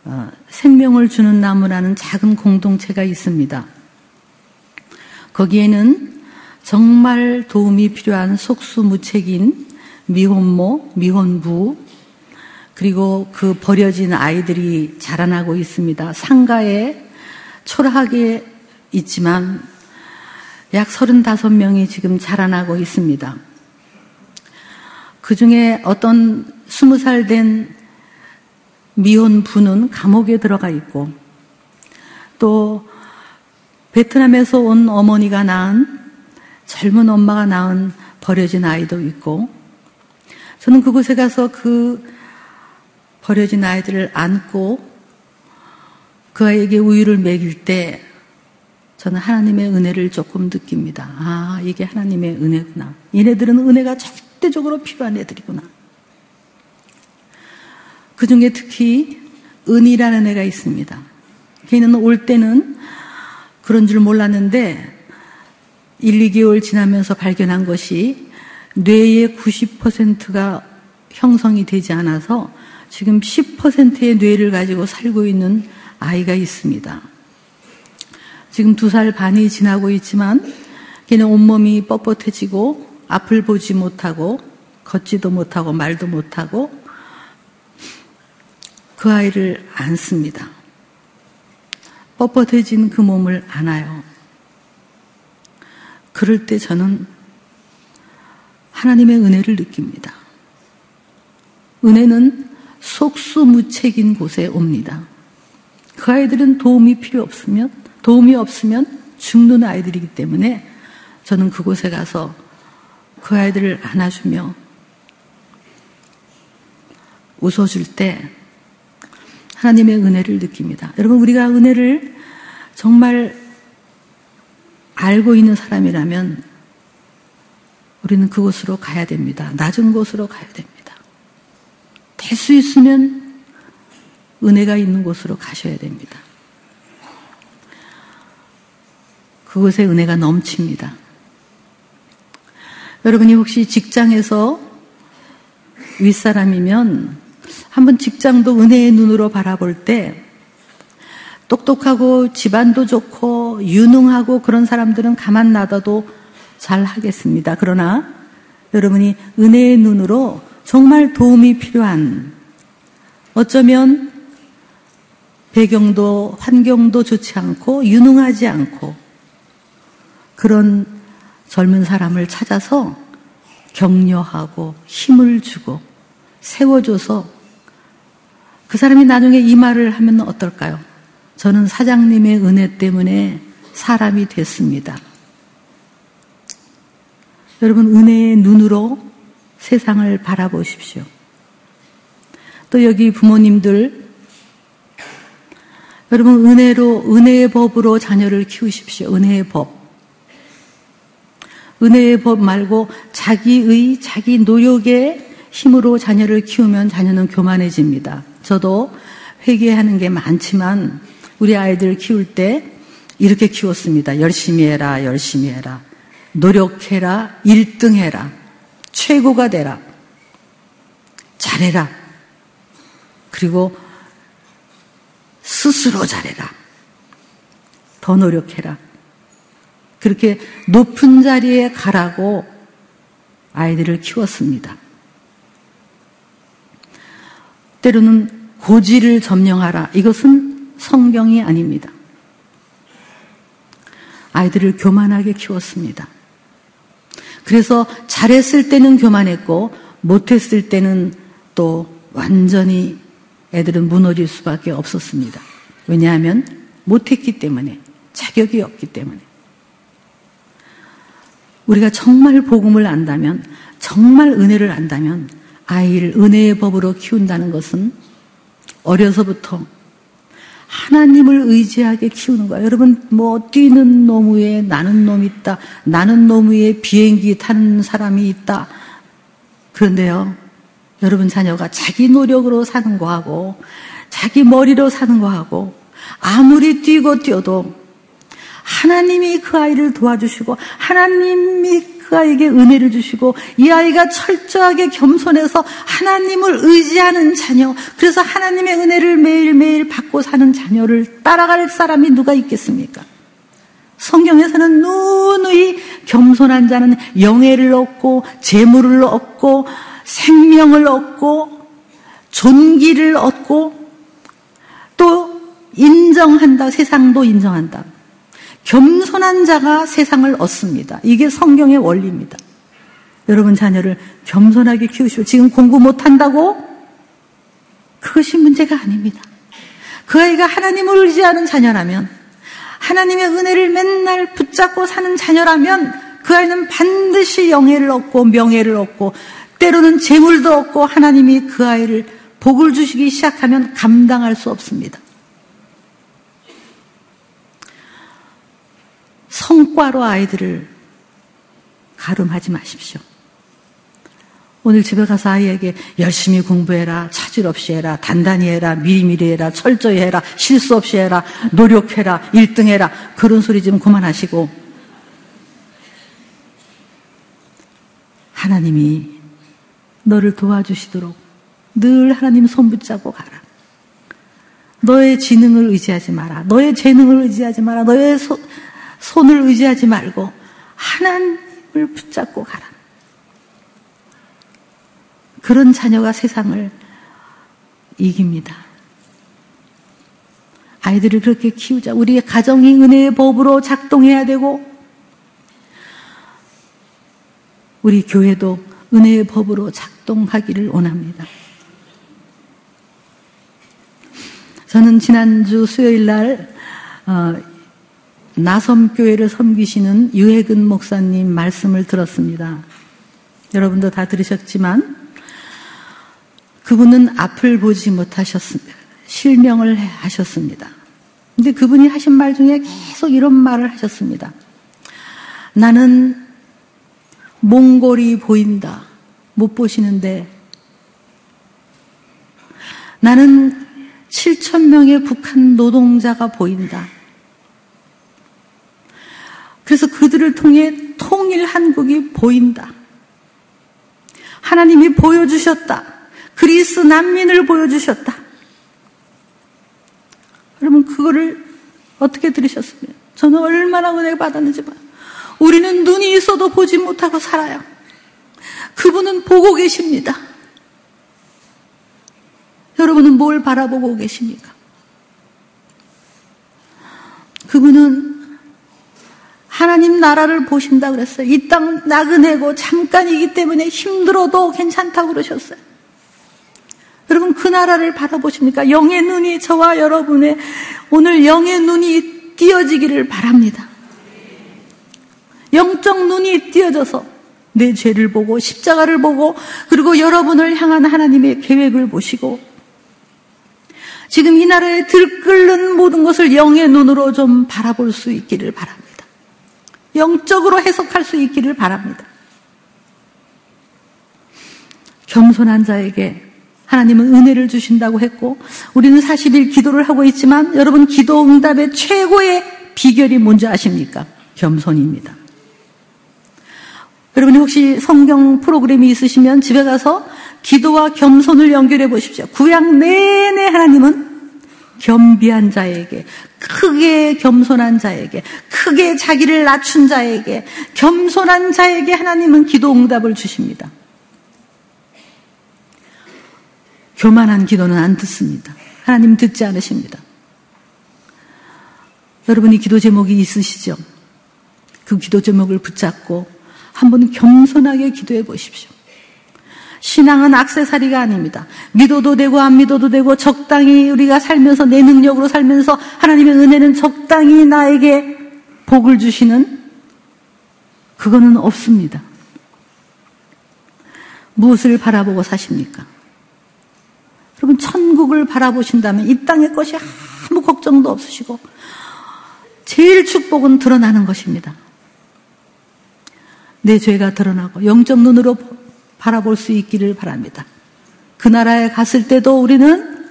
[SPEAKER 5] 어, 생명을 주는 나무라는 작은 공동체가 있습니다. 거기에는 정말 도움이 필요한 속수무책인 미혼모, 미혼부, 그리고 그 버려진 아이들이 자라나고 있습니다. 상가에 초라하게 있지만 약 35명이 지금 자라나고 있습니다. 그 중에 어떤 20살 된 미혼 부는 감옥에 들어가 있고 또 베트남에서 온 어머니가 낳은 젊은 엄마가 낳은 버려진 아이도 있고 저는 그곳에 가서 그 버려진 아이들을 안고 그 아이에게 우유를 먹일 때 저는 하나님의 은혜를 조금 느낍니다. 아, 이게 하나님의 은혜구나. 얘네들은 은혜가 절대적으로 필요한 애들이구나. 그 중에 특히 은이라는 애가 있습니다. 걔는 올 때는 그런 줄 몰랐는데 1, 2개월 지나면서 발견한 것이 뇌의 90%가 형성이 되지 않아서 지금 10%의 뇌를 가지고 살고 있는 아이가 있습니다. 지금 두 살 반이 지나고 있지만 걔는 온몸이 뻣뻣해지고 앞을 보지 못하고 걷지도 못하고 말도 못하고 그 아이를 안습니다. 뻣뻣해진 그 몸을 안아요. 그럴 때 저는 하나님의 은혜를 느낍니다. 은혜는 속수무책인 곳에 옵니다. 그 아이들은 도움이 필요 없으면, 도움이 없으면 죽는 아이들이기 때문에 저는 그곳에 가서 그 아이들을 안아주며 웃어줄 때 하나님의 은혜를 느낍니다. 여러분, 우리가 은혜를 정말 알고 있는 사람이라면 우리는 그곳으로 가야 됩니다. 낮은 곳으로 가야 됩니다. 될 수 있으면 은혜가 있는 곳으로 가셔야 됩니다. 그곳에 은혜가 넘칩니다. 여러분이 혹시 직장에서 윗사람이면 한번 직장도 은혜의 눈으로 바라볼 때 똑똑하고 집안도 좋고 유능하고 그런 사람들은 가만 놔둬도 잘 하겠습니다. 그러나 여러분이 은혜의 눈으로 정말 도움이 필요한 어쩌면 배경도 환경도 좋지 않고 유능하지 않고 그런 젊은 사람을 찾아서 격려하고 힘을 주고 세워줘서 그 사람이 나중에 이 말을 하면 어떨까요? 저는 사장님의 은혜 때문에 사람이 됐습니다. 여러분, 은혜의 눈으로 세상을 바라보십시오. 또 여기 부모님들, 여러분, 은혜로, 은혜의 법으로 자녀를 키우십시오. 은혜의 법. 은혜의 법 말고 자기의, 자기 노력의 힘으로 자녀를 키우면 자녀는 교만해집니다. 저도 회개하는 게 많지만 우리 아이들 키울 때 이렇게 키웠습니다. 열심히 해라, 열심히 해라. 노력해라, 1등 해라. 최고가 되라. 잘해라. 그리고 스스로 잘해라. 더 노력해라. 그렇게 높은 자리에 가라고 아이들을 키웠습니다. 때로는 고지를 점령하라. 이것은 성경이 아닙니다. 아이들을 교만하게 키웠습니다. 그래서 잘했을 때는 교만했고 못했을 때는 또 완전히 애들은 무너질 수밖에 없었습니다. 왜냐하면 못했기 때문에 자격이 없기 때문에 우리가 정말 복음을 안다면 정말 은혜를 안다면 아이를 은혜의 법으로 키운다는 것은 어려서부터 하나님을 의지하게 키우는 거야. 여러분, 뭐, 뛰는 놈 위에 나는 놈 있다. 나는 놈 위에 비행기 타는 사람이 있다. 그런데요, 여러분 자녀가 자기 노력으로 사는 거하고, 자기 머리로 사는 거하고, 아무리 뛰고 뛰어도 하나님이 그 아이를 도와주시고, 하나님이 그 아이에게 은혜를 주시고 이 아이가 철저하게 겸손해서 하나님을 의지하는 자녀, 그래서 하나님의 은혜를 매일매일 받고 사는 자녀를 따라갈 사람이 누가 있겠습니까? 성경에서는 누누이 겸손한 자는 영예를 얻고 재물을 얻고 생명을 얻고 존귀를 얻고 또 인정한다. 세상도 인정한다. 겸손한 자가 세상을 얻습니다. 이게 성경의 원리입니다. 여러분 자녀를 겸손하게 키우시고 지금 공부 못한다고? 그것이 문제가 아닙니다. 그 아이가 하나님을 의지하는 자녀라면 하나님의 은혜를 맨날 붙잡고 사는 자녀라면 그 아이는 반드시 영예를 얻고 명예를 얻고 때로는 재물도 얻고 하나님이 그 아이를 복을 주시기 시작하면 감당할 수 없습니다. 성과로 아이들을 가름하지 마십시오. 오늘 집에 가서 아이에게 열심히 공부해라, 차질 없이 해라, 단단히 해라, 미리미리 해라, 철저히 해라, 실수 없이 해라, 노력해라, 1등 해라, 그런 소리 좀 그만하시고, 하나님이 너를 도와주시도록 늘 하나님 손 붙잡고 가라. 너의 지능을 의지하지 마라. 너의 재능을 의지하지 마라. 너의 소, 손을 의지하지 말고 하나님을 붙잡고 가라. 그런 자녀가 세상을 이깁니다. 아이들을 그렇게 키우자. 우리의 가정이 은혜의 법으로 작동해야 되고, 우리 교회도 은혜의 법으로 작동하기를 원합니다. 저는 지난주 수요일 날 어, 나섬교회를 섬기시는 유해근 목사님 말씀을 들었습니다. 여러분도 다 들으셨지만 그분은 앞을 보지 못하셨습니다. 실명을 하셨습니다. 근데 그분이 하신 말 중에 계속 이런 말을 하셨습니다. 나는 몽골이 보인다. 못 보시는데 나는 7천 명의 북한 노동자가 보인다. 그래서 그들을 통해 통일 한국이 보인다. 하나님이 보여주셨다. 그리스 난민을 보여주셨다. 여러분, 그거를 어떻게 들으셨습니까? 저는 얼마나 은혜 받았는지 봐. 우리는 눈이 있어도 보지 못하고 살아요. 그분은 보고 계십니다. 여러분은 뭘 바라보고 계십니까? 그분은 하나님 나라를 보신다 그랬어요. 이 땅 나그네고 잠깐이기 때문에 힘들어도 괜찮다고 그러셨어요. 여러분 그 나라를 바라보십니까? 영의 눈이 저와 여러분의 오늘 영의 눈이 띄어지기를 바랍니다. 영적 눈이 띄어져서 내 죄를 보고 십자가를 보고 그리고 여러분을 향한 하나님의 계획을 보시고 지금 이 나라에 들끓는 모든 것을 영의 눈으로 좀 바라볼 수 있기를 바랍니다. 영적으로 해석할 수 있기를 바랍니다. 겸손한 자에게 하나님은 은혜를 주신다고 했고 우리는 40일 기도를 하고 있지만 여러분 기도 응답의 최고의 비결이 뭔지 아십니까? 겸손입니다. 여러분이 혹시 성경 프로그램이 있으시면 집에 가서 기도와 겸손을 연결해 보십시오. 구약 내내 하나님은 겸비한 자에게, 크게 겸손한 자에게, 크게 자기를 낮춘 자에게, 겸손한 자에게 하나님은 기도 응답을 주십니다. 교만한 기도는 안 듣습니다. 하나님 듣지 않으십니다. 여러분이 기도 제목이 있으시죠? 그 기도 제목을 붙잡고 한번 겸손하게 기도해 보십시오. 신앙은 악세사리가 아닙니다. 믿어도 되고 안 믿어도 되고 적당히 우리가 살면서 내 능력으로 살면서 하나님의 은혜는 적당히 나에게 복을 주시는 그거는 없습니다. 무엇을 바라보고 사십니까? 여러분 천국을 바라보신다면 이 땅의 것이 아무 걱정도 없으시고 제일 축복은 드러나는 것입니다. 내 죄가 드러나고 영적 눈으로 바라볼 수 있기를 바랍니다. 그 나라에 갔을 때도 우리는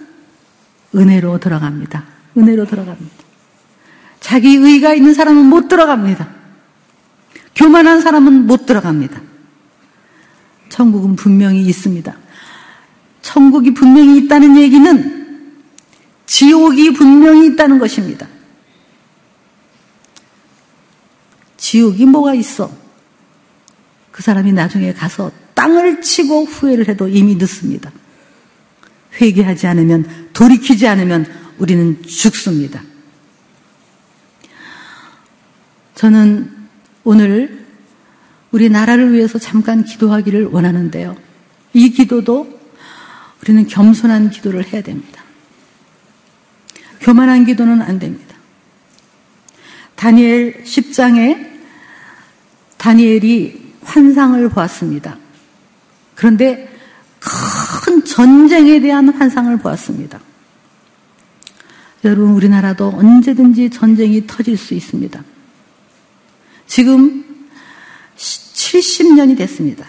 [SPEAKER 5] 은혜로 들어갑니다. 은혜로 들어갑니다. 자기 의가 있는 사람은 못 들어갑니다. 교만한 사람은 못 들어갑니다. 천국은 분명히 있습니다. 천국이 분명히 있다는 얘기는 지옥이 분명히 있다는 것입니다. 지옥이 뭐가 있어? 그 사람이 나중에 가서 땅을 치고 후회를 해도 이미 늦습니다. 회개하지 않으면, 돌이키지 않으면 우리는 죽습니다. 저는 오늘 우리 나라를 위해서 잠깐 기도하기를 원하는데요. 이 기도도 우리는 겸손한 기도를 해야 됩니다. 교만한 기도는 안 됩니다. 다니엘 10장에 다니엘이 환상을 보았습니다. 그런데 큰 전쟁에 대한 환상을 보았습니다. 여러분, 우리나라도 언제든지 전쟁이 터질 수 있습니다. 지금 70년이 됐습니다.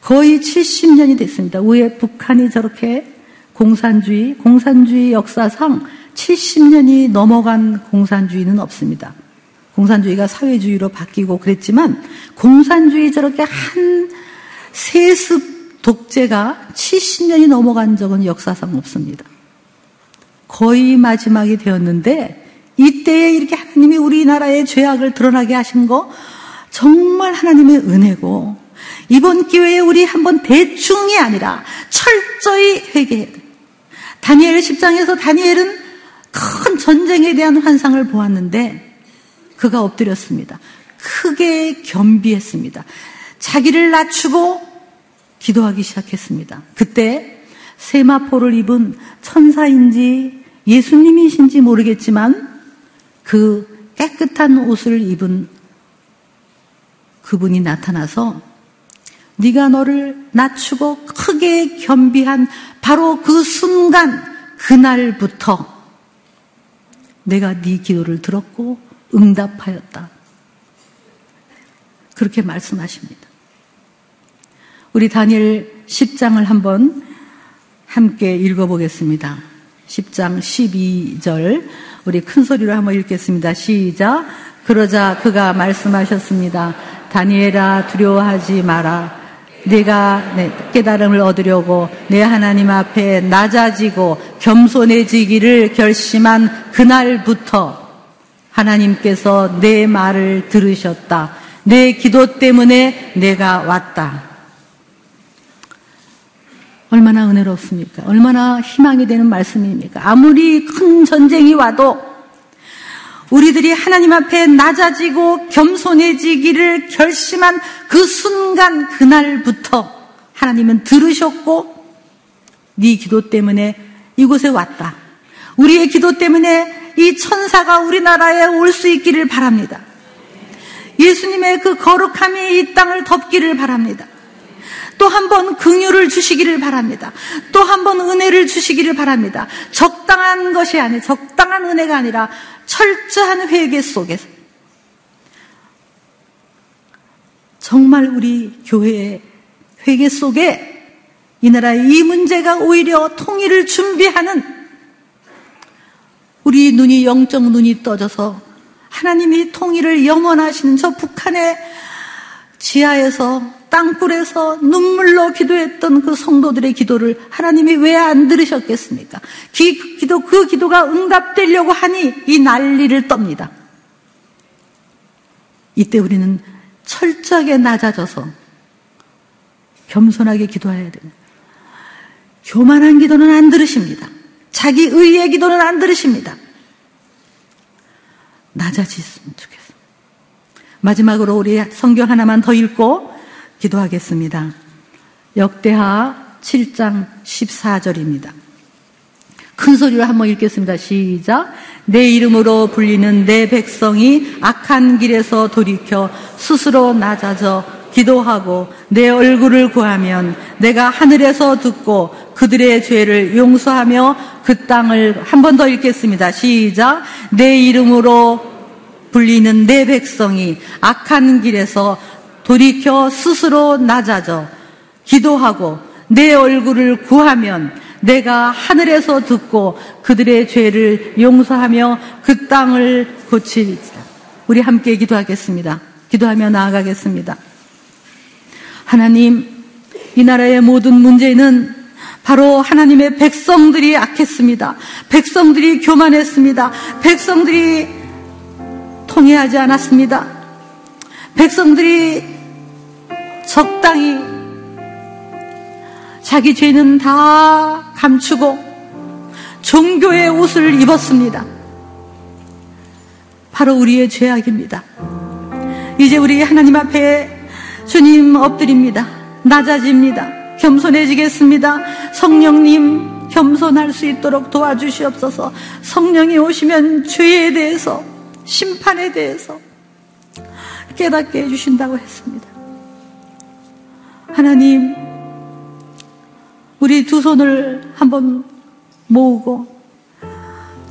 [SPEAKER 5] 거의 70년이 됐습니다. 왜 북한이 저렇게 공산주의, 공산주의 역사상 70년이 넘어간 공산주의는 없습니다. 공산주의가 사회주의로 바뀌고 그랬지만 공산주의 저렇게 한 세습 독재가 70년이 넘어간 적은 역사상 없습니다. 거의 마지막이 되었는데 이때에 이렇게 하나님이 우리나라의 죄악을 드러나게 하신 거 정말 하나님의 은혜고 이번 기회에 우리 한번 대충이 아니라 철저히 회개해야 돼. 다니엘 10장에서 다니엘은 큰 전쟁에 대한 환상을 보았는데 그가 엎드렸습니다. 크게 겸비했습니다. 자기를 낮추고 기도하기 시작했습니다. 그때 세마포를 입은 천사인지 예수님이신지 모르겠지만 그 깨끗한 옷을 입은 그분이 나타나서 네가 너를 낮추고 크게 겸비한 바로 그 순간 그날부터 내가 네 기도를 들었고 응답하였다. 그렇게 말씀하십니다. 우리 다니엘 10장을 한번 함께 읽어보겠습니다. 10장 12절 우리 큰 소리로 한번 읽겠습니다. 시작. 그러자 그가 말씀하셨습니다. 다니엘아 두려워하지 마라. 내가 깨달음을 얻으려고 내 하나님 앞에 낮아지고 겸손해지기를 결심한 그날부터 하나님께서 내 말을 들으셨다. 내 기도 때문에 내가 왔다. 얼마나 은혜롭습니까? 얼마나 희망이 되는 말씀입니까? 아무리 큰 전쟁이 와도 우리들이 하나님 앞에 낮아지고 겸손해지기를 결심한 그 순간 그날부터 하나님은 들으셨고 네 기도 때문에 이곳에 왔다. 우리의 기도 때문에 이 천사가 우리나라에 올 수 있기를 바랍니다. 예수님의 그 거룩함이 이 땅을 덮기를 바랍니다. 또 한 번 긍휼을 주시기를 바랍니다. 또 한 번 은혜를 주시기를 바랍니다. 적당한 것이 아니 적당한 은혜가 아니라 철저한 회개 속에서 정말 우리 교회의 회개 속에 이 나라의 이 문제가 오히려 통일을 준비하는 우리 눈이 영적 눈이 떠져서 하나님이 통일을 영원하시는 저 북한의 지하에서 땅굴에서 눈물로 기도했던 그 성도들의 기도를 하나님이 왜 안 들으셨겠습니까? 기, 기도, 그 기도가 응답되려고 하니 이 난리를 떱니다. 이때 우리는 철저하게 낮아져서 겸손하게 기도해야 됩니다. 교만한 기도는 안 들으십니다. 자기 의의 기도는 안 들으십니다. 낮아지셨으면 좋겠습니다. 마지막으로 우리 성경 하나만 더 읽고 기도하겠습니다. 역대하 7장 14절입니다. 큰 소리로 한번 읽겠습니다. 시작. 내 이름으로 불리는 내 백성이 악한 길에서 돌이켜 스스로 낮아져 기도하고 내 얼굴을 구하면 내가 하늘에서 듣고 그들의 죄를 용서하며 그 땅을 한 번 더 읽겠습니다. 시작. 내 이름으로 불리는 내 백성이 악한 길에서 돌이켜 스스로 낮아져 기도하고 내 얼굴을 구하면 내가 하늘에서 듣고 그들의 죄를 용서하며 그 땅을 고치리라. 우리 함께 기도하겠습니다. 기도하며 나아가겠습니다. 하나님, 이 나라의 모든 문제는 바로 하나님의 백성들이 악했습니다. 백성들이 교만했습니다. 백성들이 통해하지 않았습니다. 백성들이 적당히 자기 죄는 다 감추고 종교의 옷을 입었습니다. 바로 우리의 죄악입니다. 이제 우리 하나님 앞에 주님 엎드립니다. 낮아집니다. 겸손해지겠습니다. 성령님 겸손할 수 있도록 도와주시옵소서. 성령이 오시면 죄에 대해서 심판에 대해서 깨닫게 해주신다고 했습니다. 하나님, 우리 두 손을 한번 모으고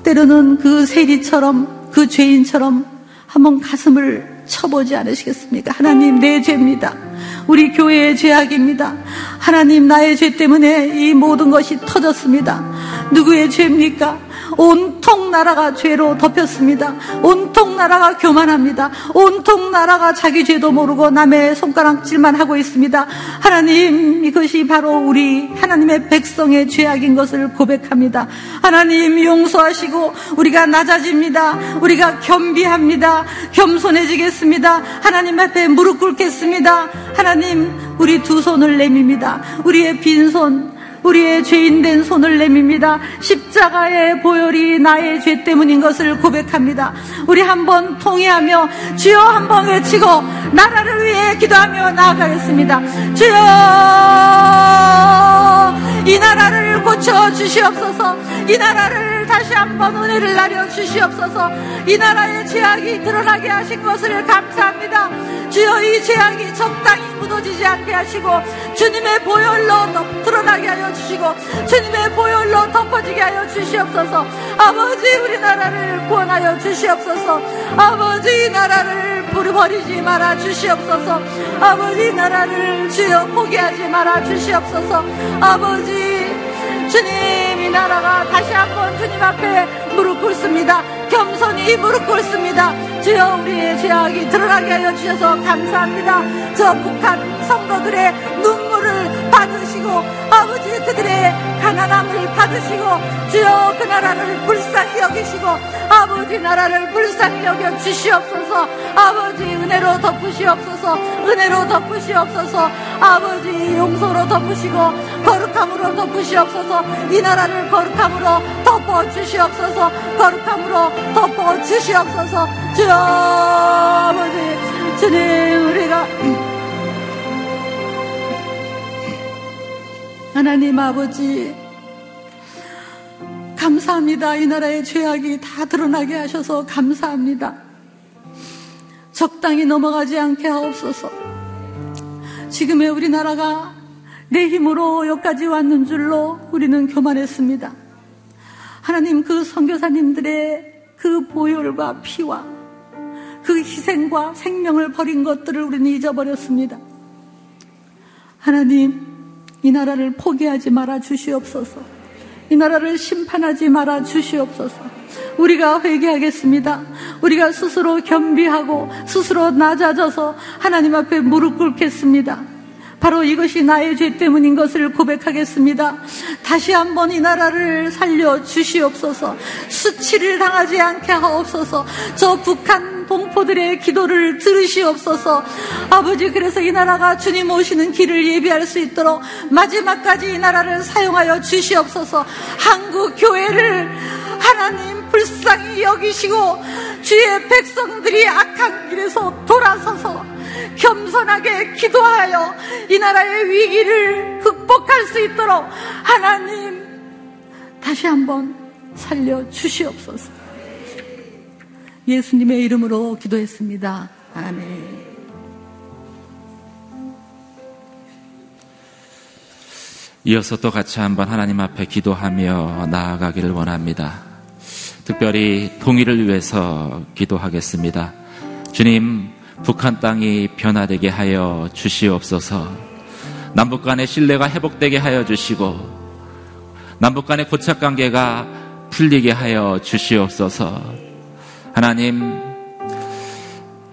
[SPEAKER 5] 때로는 그 세리처럼 그 죄인처럼 한번 가슴을 쳐보지 않으시겠습니까? 하나님 내 죄입니다. 우리 교회의 죄악입니다. 하나님 나의 죄 때문에 이 모든 것이 터졌습니다. 누구의 죄입니까? 온통 나라가 죄로 덮였습니다. 온통 나라가 교만합니다. 온통 나라가 자기 죄도 모르고 남의 손가락질만 하고 있습니다. 하나님, 이것이 바로 우리 하나님의 백성의 죄악인 것을 고백합니다. 하나님 용서하시고 우리가 낮아집니다. 우리가 겸비합니다. 겸손해지겠습니다. 하나님 앞에 무릎 꿇겠습니다. 하나님, 우리 두 손을 내밉니다. 우리의 빈손, 우리의 죄인된 손을 내밉니다. 십자가의 보혈이 나의 죄 때문인 것을 고백합니다. 우리 한번 통회하며 주여 한번 외치고 나라를 위해 기도하며 나아가겠습니다. 주여 이 나라를 고쳐 주시옵소서. 이 나라를 다시 한번 은혜를 나려 주시옵소서. 이 나라의 죄악이 드러나게 하신 것을 감사합니다. 주여 이 죄악이 적당히 묻어지지 않게 하시고 주님의 보혈로 드러나게 하여 주시고 주님의 보혈로 덮어지게 하여 주시옵소서. 아버지 우리나라를 구원하여 주시옵소서. 아버지 이 나라를 버리지 말아 주시옵소서. 아버지 나라를 주여 포기하지 말아 주시옵소서. 아버지 주님 이 나라가 다시 한번 주님 앞에 무릎 꿇습니다. 겸손히 무릎 꿇습니다. 주여 우리의 죄악이 드러나게 하여 주셔서 감사합니다. 저 북한 성도들의 눈물을 받으시고 아버지 그들의 가난함을 받으시고 주여 그 나라를 불쌍히 여기시고 아버지 나라를 불쌍히 여겨 주시옵소서. 아버지 은혜로 덮으시옵소서. 은혜로 덮으시옵소서. 아버지 용서로 덮으시고 거룩함으로 덮으시옵소서. 이 나라를 거룩함으로 덮어 주시옵소서. 거룩함으로 덮어 주시옵소서. 주여 아버지 주님 우리가 하나님 아버지 감사합니다. 이 나라의 죄악이 다 드러나게 하셔서 감사합니다. 적당히 넘어가지 않게 하옵소서. 지금의 우리나라가 내 힘으로 여기까지 왔는 줄로 우리는 교만했습니다. 하나님 그 선교사님들의 그 보혈과 피와 그 희생과 생명을 버린 것들을 우리는 잊어버렸습니다. 하나님 이 나라를 포기하지 말아 주시옵소서. 이 나라를 심판하지 말아 주시옵소서. 우리가 회개하겠습니다. 우리가 스스로 겸비하고 스스로 낮아져서 하나님 앞에 무릎 꿇겠습니다. 바로 이것이 나의 죄 때문인 것을 고백하겠습니다. 다시 한번 이 나라를 살려 주시옵소서. 수치를 당하지 않게 하옵소서. 저 북한 동포들의 기도를 들으시옵소서. 아버지 그래서 이 나라가 주님 오시는 길을 예비할 수 있도록 마지막까지 이 나라를 사용하여 주시옵소서. 한국 교회를 하나님 불쌍히 여기시고 주의 백성들이 악한 길에서 돌아서서 겸손하게 기도하여 이 나라의 위기를 극복할 수 있도록 하나님 다시 한번 살려 주시옵소서. 예수님의 이름으로 기도했습니다. 아멘.
[SPEAKER 3] 이어서 또 같이 한번 하나님 앞에 기도하며 나아가기를 원합니다. 특별히 통일을 위해서 기도하겠습니다. 주님, 북한 땅이 변화되게 하여 주시옵소서. 남북 간의 신뢰가 회복되게 하여 주시고 남북 간의 고착 관계가 풀리게 하여 주시옵소서. 하나님,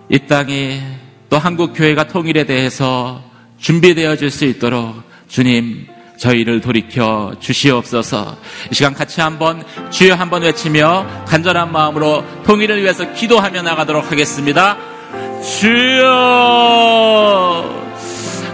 [SPEAKER 3] 이 땅이 또 한국 교회가 통일에 대해서 준비되어질 수 있도록 주님 저희를 돌이켜 주시옵소서. 이 시간 같이 한번 주여 한번 외치며 간절한 마음으로 통일을 위해서 기도하며 나가도록 하겠습니다. 주여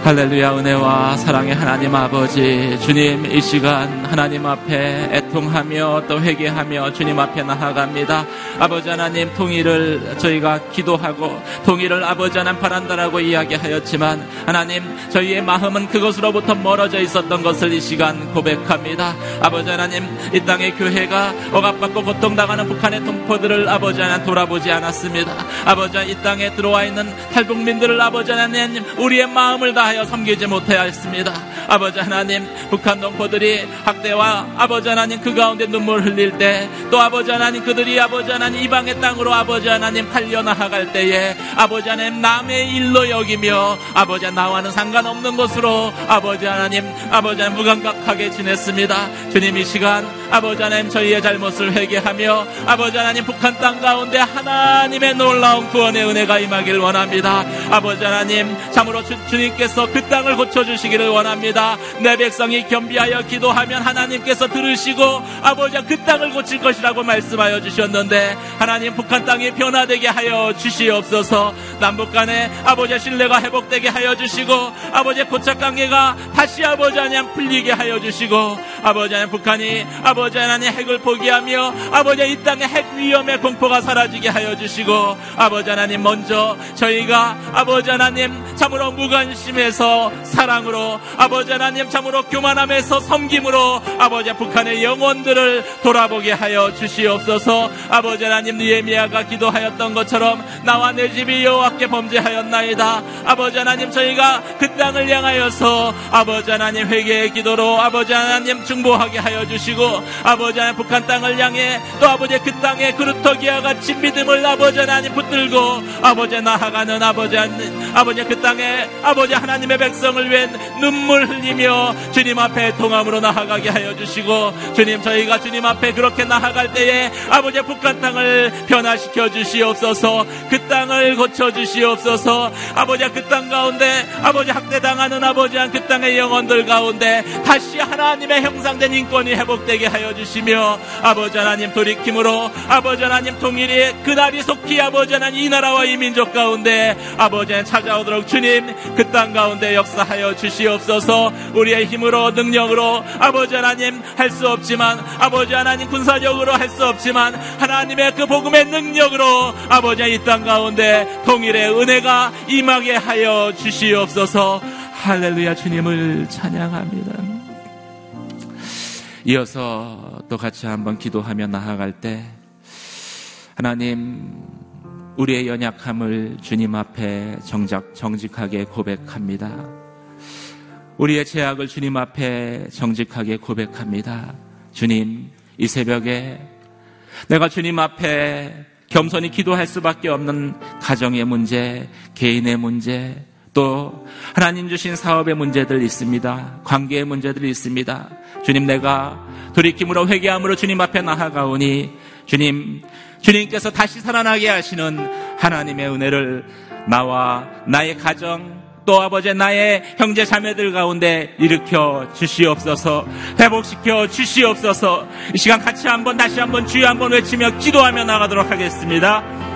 [SPEAKER 3] 할렐루야 은혜와 사랑의 하나님 아버지. 주님 이 시간 하나님 앞에 애통하며 또 회개하며 주님 앞에 나아갑니다. 아버지 하나님 통일을 저희가 기도하고 통일을 아버지 하나님 바란다라고 이야기하였지만 하나님 저희의 마음은 그것으로부터 멀어져 있었던 것을 이 시간 고백합니다. 아버지 하나님 이 땅의 교회가 억압받고 고통당하는 북한의 동포들을 아버지 하나님 돌아보지 않았습니다. 아버지 하나님 이 땅에 들어와 있는 탈북민들을 아버지 하나님 우리의 마음을 다해 하여 섬기지 못하였습니다. 아버지 하나님, 북한 동포들이 학대와 아버지 하나님 그 가운데 눈물 흘릴 때, 또 아버지 하나님 그들이 아버지 하나님 이방의 땅으로 아버지 하나님 팔려나갈 때에 아버지 하나님 남의 일로 여기며 아버지 나와는 상관없는 것으로 아버지 하나님, 아버지 하나님 무감각하게 지냈습니다. 주님 이 시간 아버지 하나님 저희의 잘못을 회개하며 아버지 하나님 북한 땅 가운데 하나님의 놀라운 구원의 은혜가 임하길 원합니다. 아버지 하나님 참으로 주, 주님께서 주님께서 그 땅을 고쳐주시기를 원합니다. 내 백성이 겸비하여 기도하면 하나님께서 들으시고 아버지가 그 땅을 고칠 것이라고 말씀하여 주셨는데 하나님 북한 땅이 변화되게 하여 주시옵소서 남북 간에 아버지의 신뢰가 회복되게 하여 주시고 아버지의 고착 관계가 다시 아버지 하나님 풀리게 하여 주시고 아버지 하나님 북한이 아버지 하나님 핵을 포기하며 아버지 이 땅의 핵 위험의 공포가 사라지게 하여 주시고 아버지 하나님 먼저 저희가 아버지 하나님 참으로 무관심해 사랑에서 사랑으로 아버지 하나님 참으로 교만함에서 섬김으로 아버지 북한의 영혼들을 돌아보게 하여 주시옵소서. 아버지 하나님 니에미아가 기도하였던 것처럼 나와 내 집이 여호와께 범죄하였나이다. 아버지 하나님 저희가 그 땅을 향하여서 아버지 하나님 회개의 기도로 아버지 하나님 중보하게 하여 주시고 아버지 하나님 북한 땅을 향해 또 아버지 그 땅에 그루터기와 같이 믿음을 아버지 하나님 붙들고 아버지 나아가는 아버지 하나님 아버지 그 땅에 아버지 하나님 하나님의 백성을 위해 눈물 흘리며 주님 앞에 통함으로 나아가게 하여 주시고 주님 저희가 주님 앞에 그렇게 나아갈 때에 아버지 북한 땅을 변화시켜 주시옵소서. 그 땅을 고쳐 주시옵소서. 아버지 그 땅 가운데 아버지 학대당하는 아버지 그 땅의 영혼들 가운데 다시 하나님의 형상 된 인권이 회복되게 하여 주시며 아버지 하나님 돌이킴으로 아버지 하나님 통일이 그날이 속히 아버지 하나님 이 나라와 이 민족 가운데 아버지 찾아오도록 주님 그 땅 가운데 역사하여 주시옵소서 우리의 힘으로 능력으로 아버지 하나님 할 수 없지만 아버지 하나님 군사적으로 할 수 없지만 하나님의 그 복음의 능력으로 아버지 이 땅 가운데 통일의 은혜가 임하게 하여 주시옵소서 할렐루야 주님을 찬양합니다. 이어서 또 같이 한번 기도하며 나아갈 때 하나님 우리의 연약함을 주님 앞에 정작 정직하게 고백합니다. 우리의 죄악을 주님 앞에 정직하게 고백합니다. 주님, 이 새벽에 내가 주님 앞에 겸손히 기도할 수밖에 없는 가정의 문제, 개인의 문제, 또 하나님 주신 사업의 문제들 있습니다. 관계의 문제들이 있습니다. 주님 내가 돌이킴으로 회개함으로 주님 앞에 나아가오니 주님 주님께서 다시 살아나게 하시는 하나님의 은혜를 나와 나의 가정 또 아버지 나의 형제 자매들 가운데 일으켜 주시옵소서 회복시켜 주시옵소서 이 시간 같이 한번 다시 한번 주여 한번 외치며 기도하며 나가도록 하겠습니다.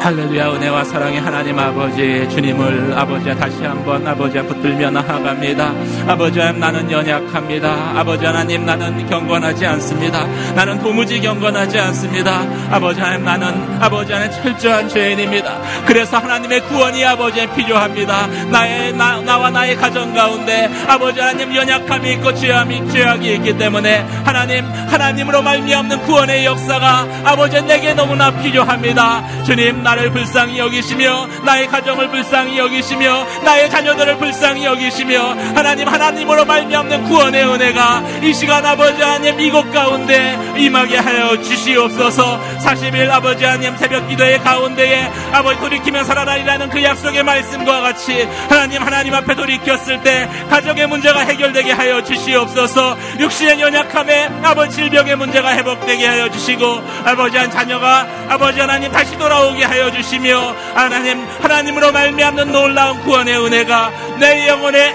[SPEAKER 3] 할렐루야 은혜와 사랑의 하나님 아버지 주님을 아버지 다시 한번 아버지 붙들며 나아갑니다. 아버지 나는 연약합니다. 아버지 하나님 나는 경건하지 않습니다. 나는 도무지 경건하지 않습니다. 아버지 하나님 나는 아버지 하나님 철저한 죄인입니다. 그래서 하나님의 구원이 아버지에 필요합니다. 나의 나, 나와 나의 가정 가운데 아버지 하나님 연약함이 있고 죄함이 죄악이 있기 때문에 하나님 하나님으로 말미암는 구원의 역사가 아버지 내게 너무나 필요합니다. 주님 나를 불쌍히 여기시며 나의 가정을 불쌍히 여기시며 나의 자녀들을 불쌍히 여기시며 하나님 하나님으로 말미암는 구원의 은혜가 이 시간 아버지 하나님 이곳 가운데 임하게 하여 주시옵소서. 40일 아버지 하나님 새벽 기도의 가운데에 아버지 돌이키며 살아나리라는 그 약속의 말씀과 같이 하나님 하나님 앞에 돌이켰을 때 가정의 문제가 해결되게 하여 주시옵소서. 육신의 연약함에 아버지 질병의 문제가 회복되게 하여 주시고 아버지 한 자녀가 아버지 하나님 다시 돌아오게 하여 하여 주시며 하나님 하나님으로 말미암는 놀라운 구원의 은혜가 내 영혼의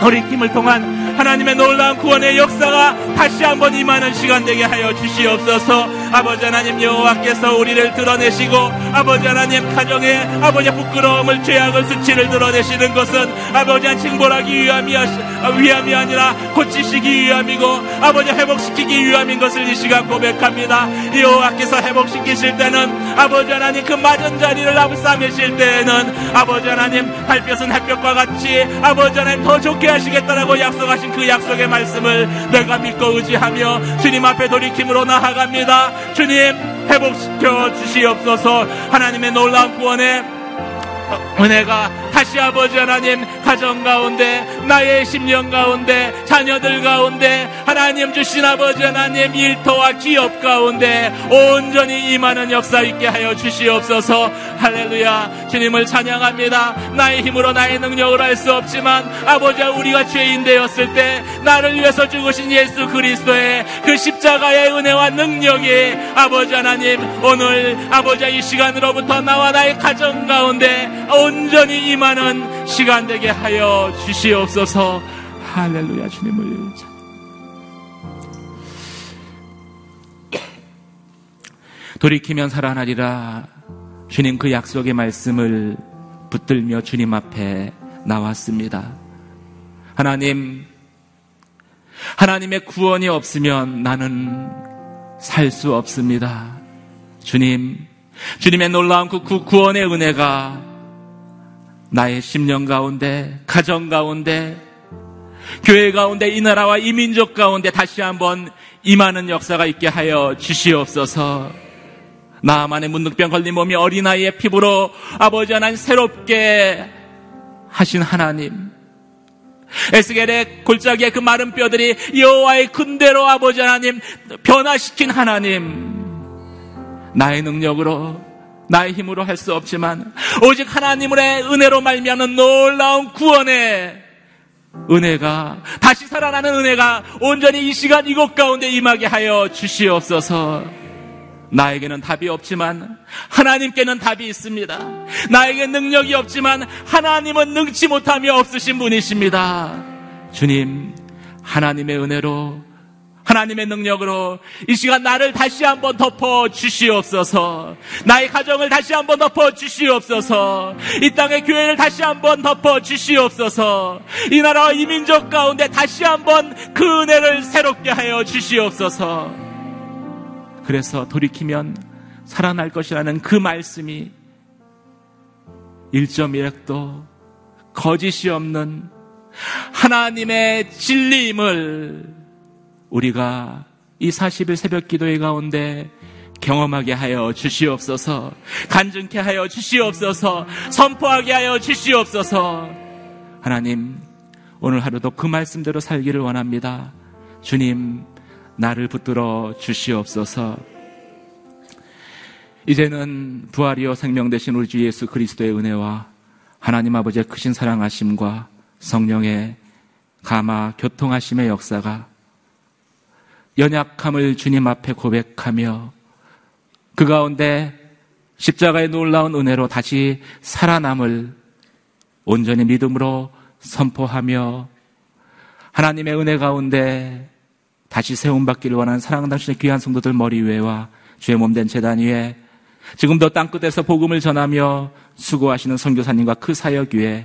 [SPEAKER 3] 돌이킴을 통한 하나님의 놀라운 구원의 역사가 다시 한번 임하는 시간 되게 하여 주시옵소서. 아버지 하나님 여호와께서 우리를 드러내시고 아버지 하나님 가정에 아버지 부끄러움을 죄악을 수치를 드러내시는 것은 아버지 한 징벌하기 위함이, 위함이 아니라 고치시기 위함이고 아버지 회복시키기 위함인 것을 이 시간 고백합니다. 여호와께서 회복시키실 때는 아버지 하나님 그 맞은 자리를 아부싸매실 때에는 아버지 하나님 햇볕은 햇볕과 같이 아버지 하나님 더 좋게 하시겠다라고 약속하신 하신 그 약속의 말씀을 내가 믿고 의지하며 주님 앞에 돌이킴으로 나아갑니다. 주님 회복시켜 주시옵소서 하나님의 놀라운 구원에 은혜가 다시 아버지 하나님 가정 가운데 나의 심령 가운데 자녀들 가운데 하나님 주신 아버지 하나님 일터와 기업 가운데 온전히 임하는 역사 있게 하여 주시옵소서. 할렐루야. 주님을 찬양합니다. 나의 힘으로 나의 능력으로 할 수 없지만 아버지와 우리가 죄인 되었을 때 나를 위해서 죽으신 예수 그리스도의 그 십자가의 은혜와 능력이 아버지 하나님 오늘 아버지와 이 시간으로부터 나와 나의 가정 가운데 온전히 임하는 시간 되게 하여 주시옵소서. 할렐루야 주님을 돌이키면 살아나리라 주님 그 약속의 말씀을 붙들며 주님 앞에 나왔습니다. 하나님, 하나님의 구원이 없으면 나는 살 수 없습니다. 주님, 주님의 놀라운 그 구원의 은혜가 나의 심령 가운데, 가정 가운데, 교회 가운데, 이 나라와 이 민족 가운데 다시 한번 임하는 역사가 있게 하여 주시옵소서. 나만의 문득병 걸린 몸이 어린아이의 피부로 아버지 하나님 새롭게 하신 하나님. 에스겔의 골짜기의 그 마른 뼈들이 여호와의 근대로 아버지 하나님 변화시킨 하나님. 나의 능력으로 나의 힘으로 할 수 없지만 오직 하나님의 은혜로 말미암는 놀라운 구원의 은혜가 다시 살아나는 은혜가 온전히 이 시간 이곳 가운데 임하게 하여 주시옵소서. 나에게는 답이 없지만 하나님께는 답이 있습니다. 나에게 능력이 없지만 하나님은 능치 못함이 없으신 분이십니다. 주님, 하나님의 은혜로 하나님의 능력으로 이 시간 나를 다시 한번 덮어 주시옵소서. 나의 가정을 다시 한번 덮어 주시옵소서. 이 땅의 교회를 다시 한번 덮어 주시옵소서. 이 나라와 이 민족 가운데 다시 한번 그 은혜를 새롭게 하여 주시옵소서. 그래서 돌이키면 살아날 것이라는 그 말씀이 1.1획도 거짓이 없는 하나님의 진리임을 우리가 이 40일 새벽 기도회 가운데 경험하게 하여 주시옵소서, 간증케 하여 주시옵소서, 선포하게 하여 주시옵소서. 하나님, 오늘 하루도 그 말씀대로 살기를 원합니다. 주님, 나를 붙들어 주시옵소서. 이제는 부활이요 생명 되신 우리 주 예수 그리스도의 은혜와 하나님 아버지의 크신 사랑하심과 성령의 가마 교통하심의 역사가 연약함을 주님 앞에 고백하며 그 가운데 십자가의 놀라운 은혜로 다시 살아남을 온전히 믿음으로 선포하며 하나님의 은혜 가운데 다시 세움받기를 원하는 사랑하는 당신의 귀한 성도들 머리 위에와 주의 몸된 재단 위에 지금도 땅끝에서 복음을 전하며 수고하시는 선교사님과 그 사역 위에